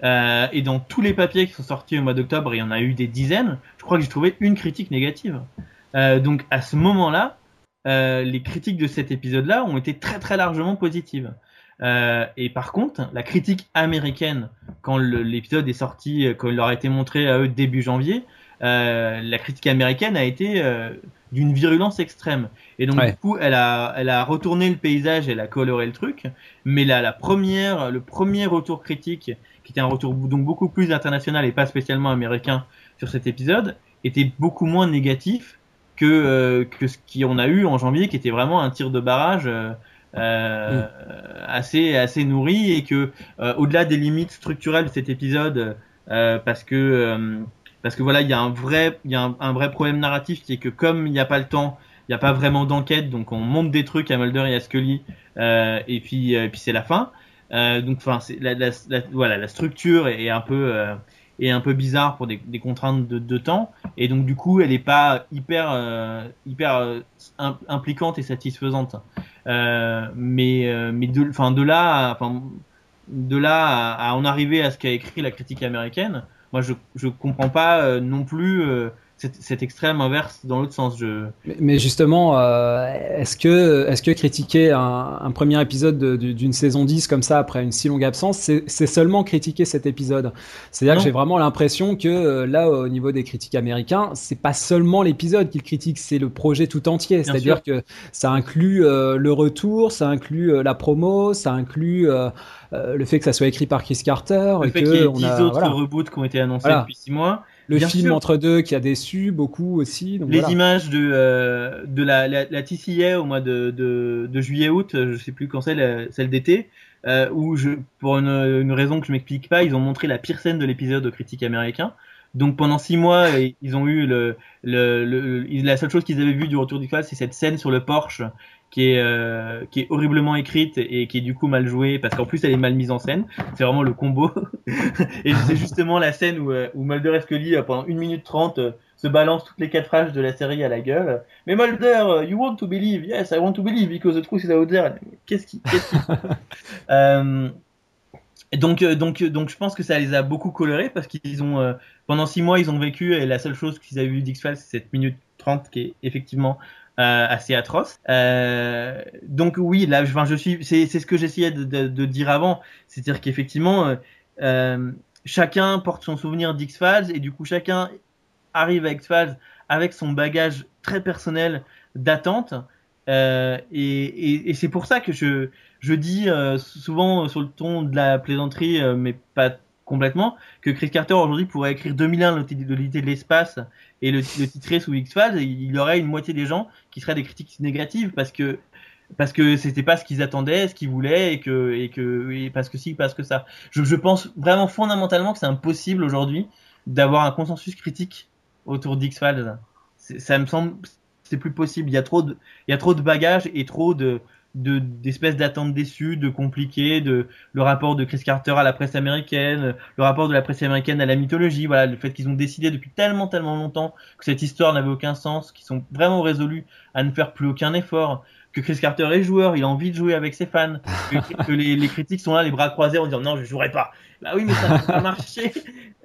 Euh, et dans tous les papiers qui sont sortis au mois d'octobre, il y en a eu des dizaines. Je crois que j'ai trouvé une critique négative. Euh, donc à ce moment-là, euh, les critiques de cet épisode-là ont été très très largement positives. Et par contre, la critique américaine, quand l'épisode est sorti, quand il leur a été montré à eux début janvier, la critique américaine a été d'une virulence extrême. Et donc, du coup, elle a, elle a retourné le paysage, elle a coloré le truc. Mais là, la première, le premier retour critique, qui était un retour donc beaucoup plus international et pas spécialement américain sur cet épisode, était beaucoup moins négatif que, euh, que ce qu'on a eu en janvier, qui était vraiment un tir de barrage. Euh, euh assez assez nourri et que au-delà des limites structurelles de cet épisode parce que parce que voilà, il y a un vrai, il y a un, vrai problème narratif qui est que comme il n'y a pas le temps, il n'y a pas vraiment d'enquête, donc on monte des trucs à Mulder et à Scully, euh, et puis, euh, puis c'est la fin. Euh, donc, enfin, la, voilà, la structure est, un peu euh, est un peu bizarre pour des, contraintes de, temps, et donc du coup, elle n'est pas hyper hyper impliquante et satisfaisante. mais mais de, enfin de là, de là à en arriver à ce qu'a écrit la critique américaine moi je je comprends pas euh, non plus euh, cet, extrême inverse dans l'autre sens. Je... Mais, justement, euh, est-ce que, est que critiquer un, premier épisode d'une saison 10 comme ça après une si longue absence, c'est seulement critiquer cet épisode? C'est-à-dire que j'ai vraiment l'impression que là, au niveau des critiques américains, c'est pas seulement l'épisode qu'ils critiquent, c'est le projet tout entier. C'est-à-dire que ça inclut le retour, ça inclut la promo, ça inclut le fait que ça soit écrit par Chris Carter. Le fait qu'il y ait 10 autres reboots qui ont été annoncés depuis 6 mois. Le film entre deux qui a déçu beaucoup aussi. les images de euh, de la, la, la, TCA au mois de, de, de juillet-août, je sais plus quand c'est, celle d'été, euh, où je, pour une, une raison que je m'explique pas, ils ont montré la pire scène de l'épisode de critique américain. Donc pendant six mois, ils ont eu le, le, le la seule chose qu'ils avaient vue du Retour du Fall, c'est cette scène sur le Porsche qui est euh, qui est horriblement écrite et qui est du coup mal jouée parce qu'en plus elle est mal mise en scène. C'est vraiment le combo. et c'est justement la scène où, euh, où Mulder et Scully euh, pendant une minute trente se balancent toutes les quatre phrases de la série à la gueule. Mais Mulder, you want to believe? Yes, I want to believe because the truth is out there. Qu'est-ce qui, qu'est-ce qui... euh, donc, donc, donc, je pense que ça les a beaucoup colorés parce qu'ils ont, pendant six mois, ils ont vécu et la seule chose qu'ils avaient vu d'X-Files, c'est cette minute 30 qui est effectivement euh, assez atroce. Euh, donc oui, là, je, je suis, c'est, c'est ce que j'essayais de, de, de, dire avant, c'est-à-dire qu'effectivement, euh, euh, chacun porte son souvenir d'X-Files et du coup chacun arrive à X-Files avec son bagage très personnel d'attente. Euh, et, et, et c'est pour ça que je, je dis euh, souvent sur le ton de la plaisanterie, mais pas complètement que Chris Carter aujourd'hui pourrait écrire 2001 l'unité de l'espace et le, le titrer sous X-Files il y aurait une moitié des gens qui seraient des critiques négatives parce que parce que c'était pas ce qu'ils attendaient, ce qu'ils voulaient et que et que et parce que si parce que ça. Je, je pense vraiment fondamentalement que c'est impossible aujourd'hui d'avoir un consensus critique autour d'X-Files. Ça me semble c'est plus possible. Il y a trop de il y a trop de bagages et trop de de d'espèces d'attentes déçues, de compliquées, de le rapport de Chris Carter à la presse américaine, le rapport de la presse américaine à la mythologie, voilà, le fait qu'ils ont décidé depuis tellement tellement longtemps que cette histoire n'avait aucun sens, qu'ils sont vraiment résolus à ne faire plus aucun effort, que Chris Carter est joueur, il a envie de jouer avec ses fans, que, les, les, critiques sont là les bras croisés en disant non je jouerai pas. Bah oui mais ça n'a pas marché.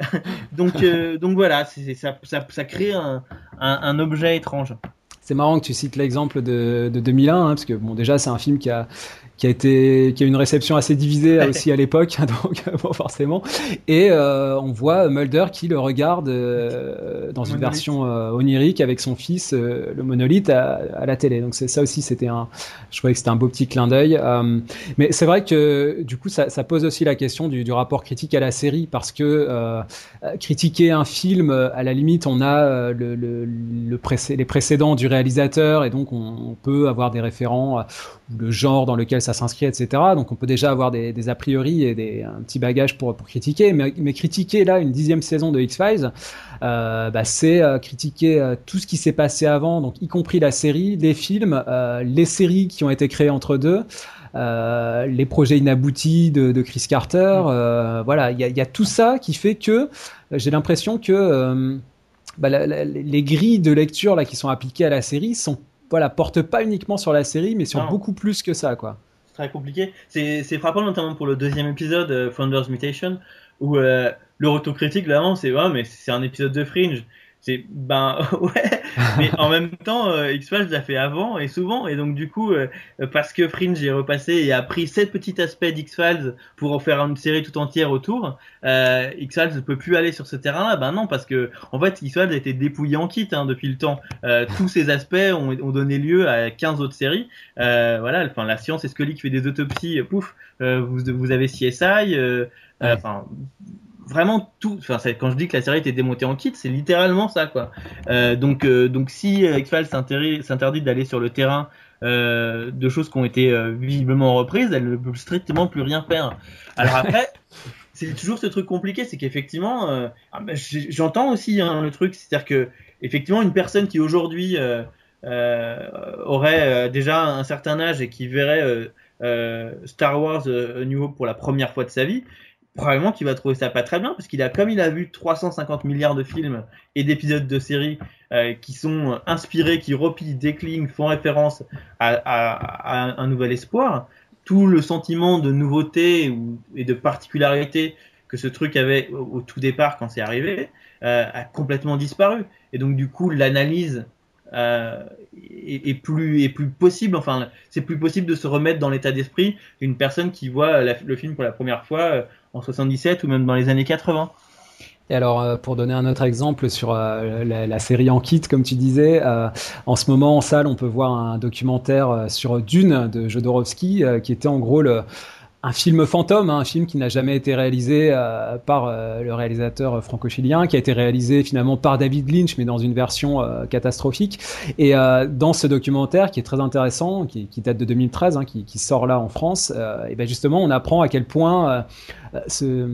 donc euh, donc voilà, ça, ça, ça crée un, un objet étrange c'est marrant que tu cites l'exemple de, de 2001, hein, parce que bon, déjà c'est un film qui a qui a été qui a une réception assez divisée aussi à l'époque donc bon, forcément. Et euh, on voit Mulder qui le regarde euh, dans une version euh, onirique avec son fils euh, le monolithe à, à, la télé. Donc c'est ça aussi c'était un je trouvais que c'était un beau petit clin d'œil euh, mais c'est vrai que du coup ça, ça, pose aussi la question du, du, rapport critique à la série parce que euh, critiquer un film à la limite on a le, le, le précé les précédents du réalisateur et donc on, on peut avoir des référents le genre dans lequel ça s'inscrit, etc. Donc on peut déjà avoir des, des a priori et des, un petit bagage pour, pour critiquer. Mais, mais, critiquer là une dixième saison de X-Files, euh, bah, c'est euh, critiquer euh, tout ce qui s'est passé avant, donc y compris la série, les films, les séries qui ont été créées entre deux. Euh, les projets inaboutis de, de Chris Carter, euh, voilà, il y a, y a, tout ça qui fait que j'ai l'impression que bah, la, la, les grilles de lecture là qui sont appliquées à la série sont voilà, porte pas uniquement sur la série, mais sur non. beaucoup plus que ça, quoi. Très compliqué. C'est frappant notamment pour le deuxième épisode, euh, Founders Mutation, où euh, le retour critique, vraiment, c'est ouais, mais c'est un épisode de Fringe c'est ben ouais. Mais en même temps euh, X-Files l'a fait avant et souvent. Et donc du coup euh, parce que Fringe est repassé et a pris sept petits aspects d'X-Files pour en faire une série tout entière autour euh, X-Files ne peut plus aller sur ce terrain là ben non parce que en fait X-Files a été dépouillé en kit hein, depuis le temps. Euh, tous ces aspects ont, ont, donné lieu à 15 autres séries. Euh, voilà enfin la science qui fait des autopsies pouf vous, vous avez CSI enfin vraiment tout. Enfin, quand je dis que la série était démontée en kit, c'est littéralement ça, quoi. Euh, donc, euh, donc si X-Files s'interdit d'aller sur le terrain euh, de choses qui ont été visiblement reprises, elle ne peut strictement plus rien faire. Alors après. c'est toujours ce truc compliqué, c'est qu'effectivement, ah, ben, j'entends aussi hein, le truc, c'est-à-dire que effectivement une personne qui aujourd'hui aurait déjà un certain âge et qui verrait Star Wars New Hope pour la première fois de sa vie, probablement qu'il va trouver ça pas très bien parce qu'il a comme il a vu 350 milliards de films et d'épisodes de séries euh, qui sont inspirés, qui repillent, déclinent, font référence à, un nouvel espoir, tout le sentiment de nouveauté ou, et de particularité que ce truc avait au, tout départ quand c'est arrivé euh, a complètement disparu. Et donc du coup l'analyse euh, est, plus est plus possible. Enfin, c'est plus possible de se remettre dans l'état d'esprit d'une personne qui voit le film pour la première fois euh, en 77 ou même dans les années 80. Et alors, euh, pour donner un autre exemple sur euh, la, série en kit, comme tu disais, euh, en ce moment en salle, on peut voir un documentaire sur Dune de Jodorowsky, qui était en gros le, un film fantôme, hein, un film qui n'a jamais été réalisé euh, par euh, le réalisateur franco-chilien, qui a été réalisé finalement par David Lynch, mais dans une version euh, catastrophique. Et dans ce documentaire, qui est très intéressant, qui, date de 2013, hein, qui, qui, sort là en France, et ben justement, on apprend à quel point ce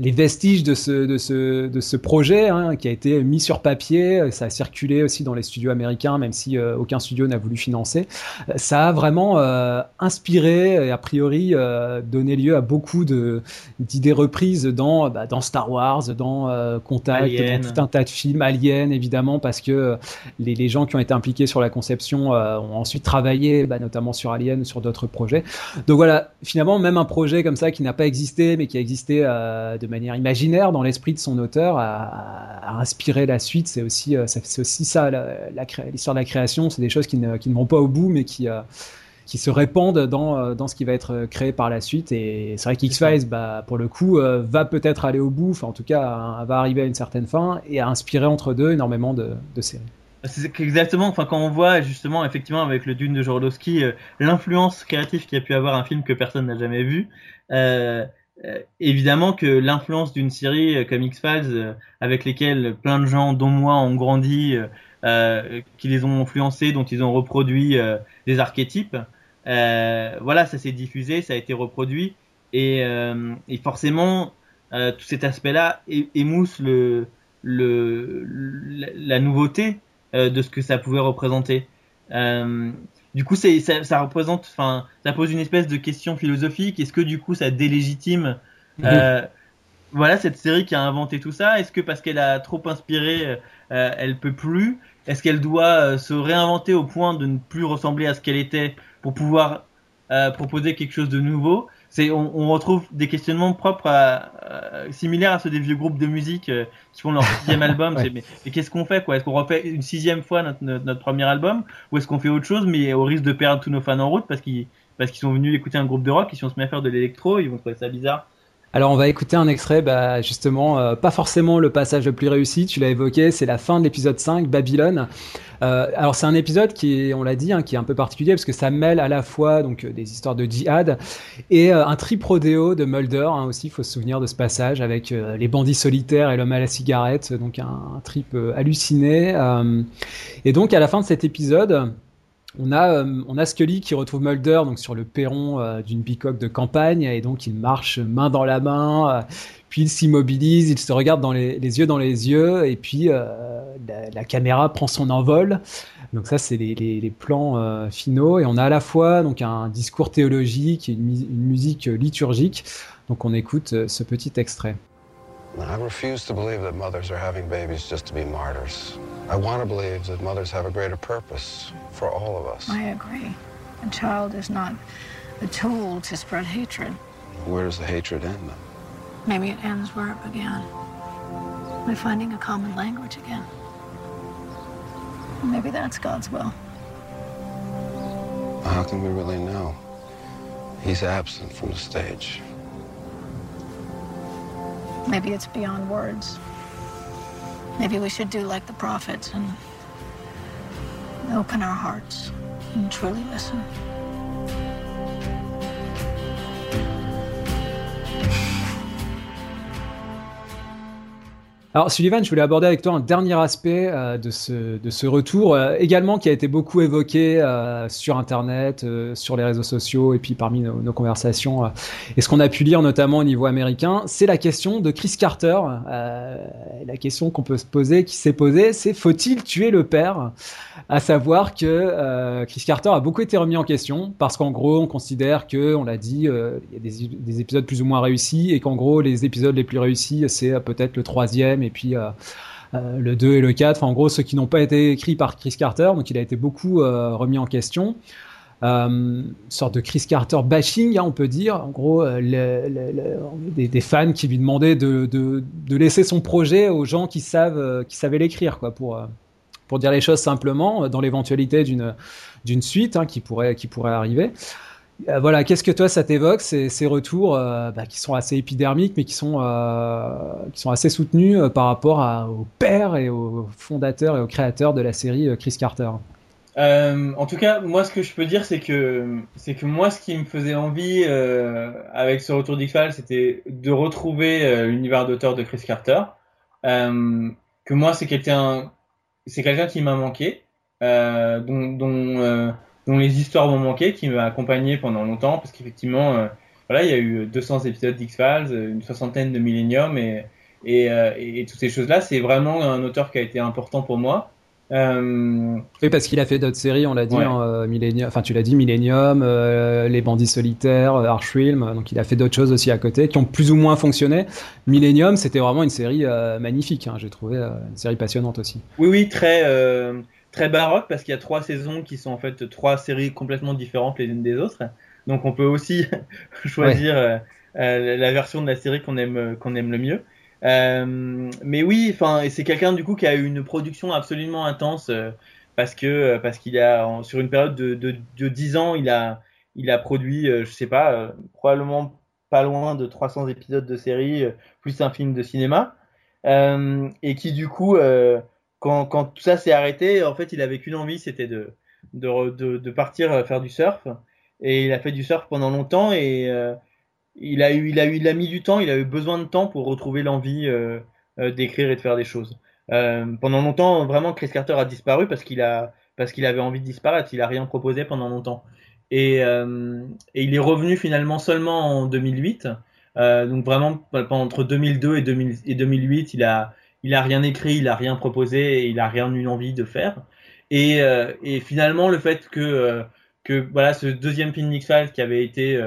les vestiges de ce, de ce, de ce projet hein, qui a été mis sur papier, ça a circulé aussi dans les studios américains, même si euh, aucun studio n'a voulu financer. Ça a vraiment euh, inspiré et a priori euh, donné lieu à beaucoup d'idées reprises dans, bah, dans Star Wars, dans Contact, dans tout un tas de films, Alien évidemment, parce que les, les, gens qui ont été impliqués sur la conception ont ensuite travaillé, bah, notamment sur Alien sur d'autres projets. Donc voilà, finalement, même un projet comme ça qui n'a pas existé, mais qui a existé de manière imaginaire dans l'esprit de son auteur à, inspirer la suite. C'est aussi, euh, c'est aussi ça, l'histoire de la création. C'est des choses qui ne, qui ne, vont pas au bout, mais qui, euh, qui se répandent dans, euh, dans ce qui va être créé par la suite. Et c'est vrai qu'X-Files, bah, pour le coup, va peut-être aller au bout, enfin, en tout cas, va arriver à une certaine fin et a inspiré entre deux énormément de, de séries. C'est exactement, enfin quand on voit justement effectivement avec le Dune de Jodorowsky l'influence créative qu'il a pu avoir un film que personne n'a jamais vu, euh, euh, évidemment que l'influence d'une série euh, comme X-Files, euh, avec lesquelles plein de gens, dont moi, ont grandi, qui les ont influencés, dont ils ont reproduit des archétypes, voilà, ça s'est diffusé, ça a été reproduit, et, et forcément, tout cet aspect-là émousse le, le, la nouveauté de ce que ça pouvait représenter. Euh, du coup, c'est, ça, ça, représente, enfin, ça pose une espèce de question philosophique. Est-ce que du coup, ça délégitime, euh, voilà, cette série qui a inventé tout ça? Est-ce que parce qu'elle a trop inspiré, euh, elle peut plus? Est-ce qu'elle doit euh, se réinventer au point de ne plus ressembler à ce qu'elle était pour pouvoir euh, proposer quelque chose de nouveau? C'est on, on, retrouve des questionnements propres à, similaires à ceux des vieux groupes de musique euh, qui font leur sixième album. Mais, mais qu'est-ce qu'on fait quoi? Est-ce qu'on refait une sixième fois notre, notre, premier album? Ou est-ce qu'on fait autre chose mais au risque de perdre tous nos fans en route parce qu'ils parce qu'ils sont venus écouter un groupe de rock et si on se met à faire de l'électro, ils vont trouver ça bizarre. Alors on va écouter un extrait, bah, justement, euh, pas forcément le passage le plus réussi, tu l'as évoqué, c'est la fin de l'épisode 5, Babylone. Euh, alors c'est un épisode qui on l'a dit, hein, qui est un peu particulier parce que ça mêle à la fois donc euh, des histoires de djihad et un trip rodéo de Mulder hein, aussi. Il faut se souvenir de ce passage avec les bandits solitaires et l'homme à la cigarette, donc un trip halluciné. et donc à la fin de cet épisode, on a, euh, on a Scully qui retrouve Mulder donc sur le perron euh, d'une bicoque de campagne et donc il marche main dans la main, euh, puis il s'immobilise, il se regarde dans les, yeux dans les yeux et puis la, caméra prend son envol. Donc ça c'est les, les, plans finaux et on a à la fois donc un discours théologique et une, une musique liturgique. Donc on écoute ce petit extrait. I refuse to believe that mothers are having babies just to be martyrs. I want to believe that mothers have a greater purpose for all of us. I agree. A child is not a tool to spread hatred. Where does the hatred end then? Maybe it ends where it began. By finding a common language again. Maybe that's God's will. How can we really know? He's absent from the stage. Maybe it's beyond words. Maybe we should do like the prophets and open our hearts and truly listen. Alors Sullivan, je voulais aborder avec toi un dernier aspect euh, de, ce, retour, euh, également qui a été beaucoup évoqué euh, sur Internet, sur les réseaux sociaux et puis parmi nos, nos conversations et ce qu'on a pu lire notamment au niveau américain, c'est la question de Chris Carter. la question qu'on peut se poser, qui s'est posée, c'est faut-il tuer le père? À savoir que Chris Carter a beaucoup été remis en question parce qu'en gros, on considère que, on l'a dit, il y a des, des épisodes plus ou moins réussis et qu'en gros, les épisodes les plus réussis, c'est peut-être le troisième et puis euh, euh, le 2 et le 4, en gros ceux qui n'ont pas été écrits par Chris Carter, donc il a été beaucoup euh, remis en question. une sorte de Chris Carter bashing, hein, on peut dire. En gros, des, fans qui lui demandaient de, laisser son projet aux gens qui savent, qui savaient l'écrire, quoi, pour pour dire les choses simplement, dans l'éventualité d'une d'une suite hein, qui pourrait qui pourrait arriver. Euh, voilà, qu'est-ce que toi ça t'évoque ces, retours euh, bah, qui sont assez épidermiques, mais qui sont euh, qui sont assez soutenus par rapport au père et au fondateur et au créateur de la série Chris Carter? En tout cas, moi, ce que je peux dire, c'est que c'est que moi, ce qui me faisait envie avec ce retour d'X-Files, c'était de retrouver l'univers d'auteur de Chris Carter. Que moi, c'est quelqu'un, c'est quelqu'un qui m'a manqué, dont dont les histoires m'ont manqué, qui m'a accompagné pendant longtemps, parce qu'effectivement, voilà, il y a eu 200 épisodes d'X-Files, une soixantaine de Millennium et et, et toutes ces choses-là. C'est vraiment un auteur qui a été important pour moi. Euh... Oui, parce qu'il a fait d'autres séries, on l'a dit, ouais. hein, euh, Millennium, enfin tu l'as dit, Millennium, euh, Les Bandits Solitaires, euh, Archwilm, donc il a fait d'autres choses aussi à côté qui ont plus ou moins fonctionné. Millennium, c'était vraiment une série euh, magnifique, hein, j'ai trouvé une série passionnante aussi. Oui, oui, très, très baroque parce qu'il y a trois saisons qui sont en fait trois séries complètement différentes les unes des autres. Donc on peut aussi choisir ouais. la version de la série qu'on aime, qu'on aime le mieux. Euh, mais oui, enfin, c'est quelqu'un du coup qui a eu une production absolument intense euh, parce que euh, parce qu'il a en, sur une période de, de, de 10 ans, il a il a produit, je sais pas, probablement pas loin de 300 épisodes de série plus un film de cinéma et qui du coup quand, tout ça s'est arrêté, en fait, il avait qu'une envie, c'était de, partir faire du surf. Et il a fait du surf pendant longtemps et, euh, il a eu, il a eu, il a mis du temps, il a eu besoin de temps pour retrouver l'envie euh, euh, d'écrire et de faire des choses. Euh, pendant longtemps, vraiment, Chris Carter a disparu parce qu'il a, avait envie de disparaître. Il a rien proposé pendant longtemps. Et, euh, il est revenu finalement seulement en 2008. Euh, donc vraiment, entre 2002 et, 2000, et 2008, il a, il a rien écrit, il a rien proposé, et il a rien eu envie de faire. Et, euh, et finalement, le fait que, que voilà, ce deuxième film X-Files qui avait été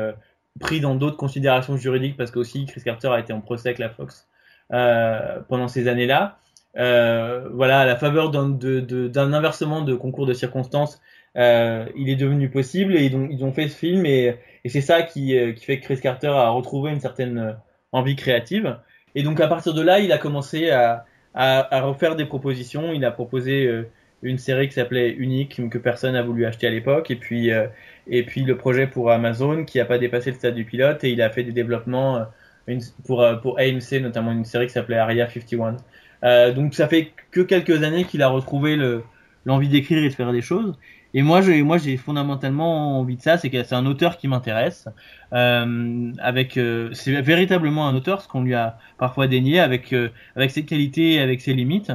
pris dans d'autres considérations juridiques parce qu'aussi Chris Carter a été en procès avec la Fox euh, pendant ces années-là. Euh, voilà, à la faveur d'un inversement de concours de circonstances, euh, il est devenu possible et ils ont, ils ont fait ce film et, et c'est ça qui, qui, fait que Chris Carter a retrouvé une certaine envie créative. Et donc à partir de là, il a commencé à, à, à refaire des propositions. Il a proposé une série qui s'appelait Unique que personne n'a voulu acheter à l'époque. Et puis euh, et puis le projet pour Amazon qui a pas dépassé le stade du pilote. Et il a fait des développements une, pour pour AMC notamment une série qui s'appelait Area 51 euh, donc ça fait que quelques années qu'il a retrouvé le l'envie d'écrire et de faire des choses et moi moi j'ai fondamentalement envie de ça c'est que c'est un auteur qui m'intéresse euh, avec euh, c'est véritablement un auteur ce qu'on lui a parfois dénié avec euh, avec ses qualités avec ses limites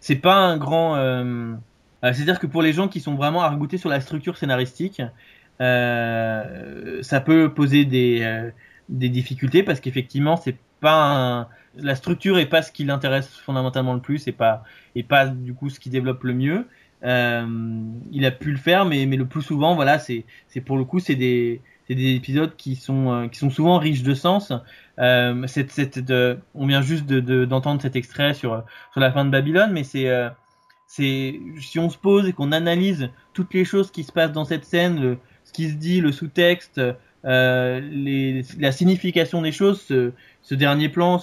c'est pas un grand. C'est-à-dire que pour les gens qui sont vraiment argotés sur la structure scénaristique, ça peut poser des, des difficultés parce qu'effectivement, c'est pas la structure est pas ce qui l'intéresse fondamentalement le plus et pas et pas du coup ce qui développe le mieux. Euh, il a pu le faire, mais le plus souvent, voilà, c'est pour le coup, c'est des épisodes qui sont euh, qui sont souvent riches de sens. Euh, on vient juste de, d'entendre cet extrait sur la fin de Babylone, mais c'est si on se pose et qu'on analyse toutes les choses qui se passent dans cette scène, ce qui se dit, le sous-texte, la signification des choses, ce dernier plan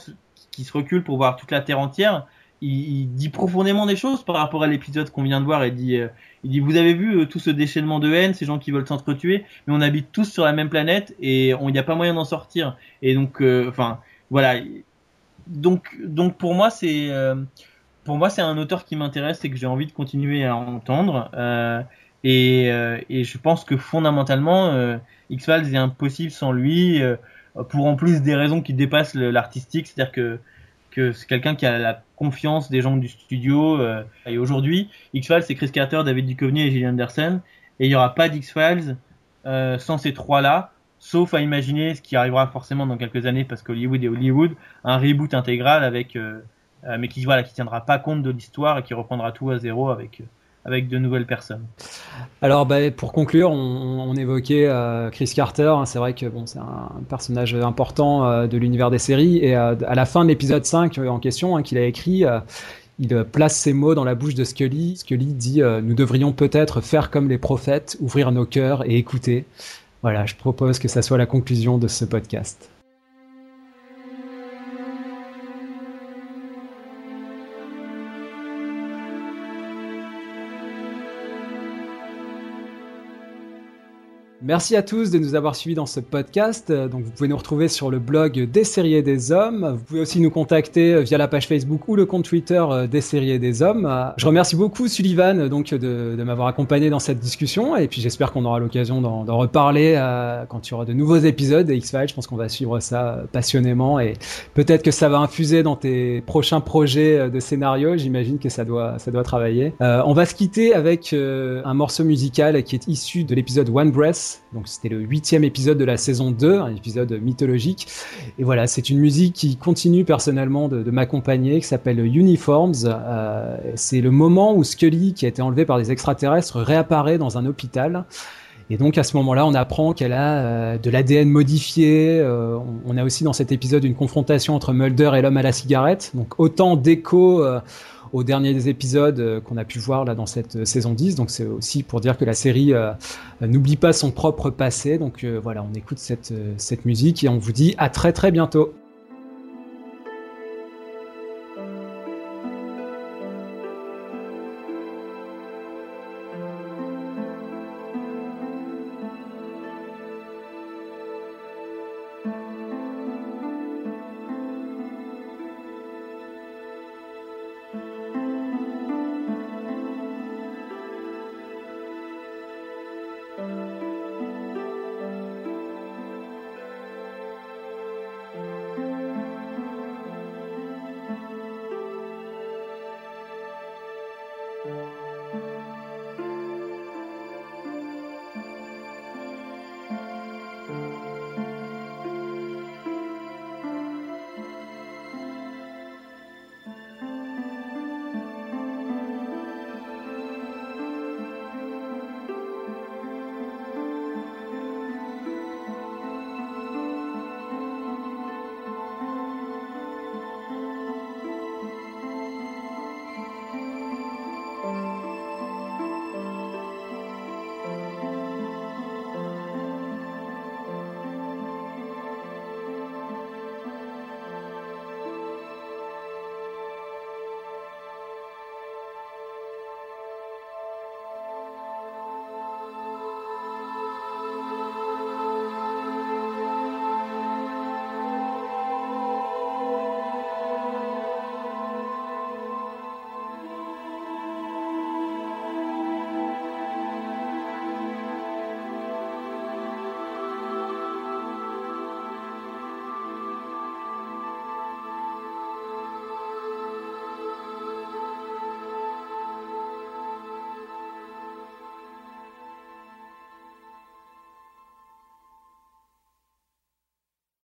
qui se recule pour voir toute la terre entière, il, dit profondément des choses par rapport à l'épisode qu'on vient de voir. Il dit, euh, il dit, vous avez vu euh, tout ce déchaînement de haine, ces gens qui veulent s'entretuer, mais on habite tous sur la même planète et il n'y a pas moyen d'en sortir. Et donc, euh, enfin, voilà. Donc, donc pour moi, c'est, pour moi, c'est un auteur qui m'intéresse et que j'ai envie de continuer à entendre. et, et je pense que fondamentalement, X-Files est impossible sans lui, pour en plus des raisons qui dépassent l'artistique, c'est-à-dire que que c'est quelqu'un qui a la confiance des gens du studio. Euh, et aujourd'hui, X-Files, c'est Chris Carter, David Duchovny et Gillian Anderson. Et il n'y aura pas d'X-Files euh, sans ces trois-là, sauf à imaginer ce qui arrivera forcément dans quelques années, parce qu'Hollywood est Hollywood, un reboot intégral avec, euh, mais qui voilà, qui tiendra pas compte de l'histoire et qui reprendra tout à zéro avec avec de nouvelles personnes. Alors, bah, pour conclure, on, évoquait euh, Chris Carter. Hein, c'est vrai que bon, c'est un personnage important euh, de l'univers des séries. Et euh, à la fin de l'épisode 5 en question, hein, qu'il a écrit, il place ses mots dans la bouche de Scully. Scully dit Nous devrions peut-être faire comme les prophètes, ouvrir nos cœurs et écouter. Voilà, je propose que ça soit la conclusion de ce podcast. Merci à tous de nous avoir suivis dans ce podcast. Donc, vous pouvez nous retrouver sur le blog des séries des hommes. Vous pouvez aussi nous contacter via la page Facebook ou le compte Twitter des séries des hommes. Je remercie beaucoup Sullivan donc de, de m'avoir accompagné dans cette discussion et puis j'espère qu'on aura l'occasion d'en reparler euh, quand il y aura de nouveaux épisodes des X-Files. Je pense qu'on va suivre ça passionnément et peut-être que ça va infuser dans tes prochains projets de scénario. J'imagine que ça doit ça doit travailler. Euh, on va se quitter avec euh, un morceau musical qui est issu de l'épisode One Breath donc c'était le huitième épisode de la saison 2, un épisode mythologique. Et voilà, c'est une musique qui continue personnellement de, m'accompagner, qui s'appelle Uniforms. Euh, c'est le moment où Scully, qui a été enlevée par des extraterrestres, réapparaît dans un hôpital. Et donc à ce moment-là, on apprend qu'elle a euh, de l'ADN modifié. Euh, on, a aussi dans cet épisode une confrontation entre Mulder et l'homme à la cigarette. Donc autant d'écho aux derniers épisodes euh, qu'on a pu voir là dans cette euh, saison 10. Donc c'est aussi pour dire que la série euh, n'oublie pas son propre passé. Donc voilà, on écoute cette, cette musique et on vous dit à très très bientôt.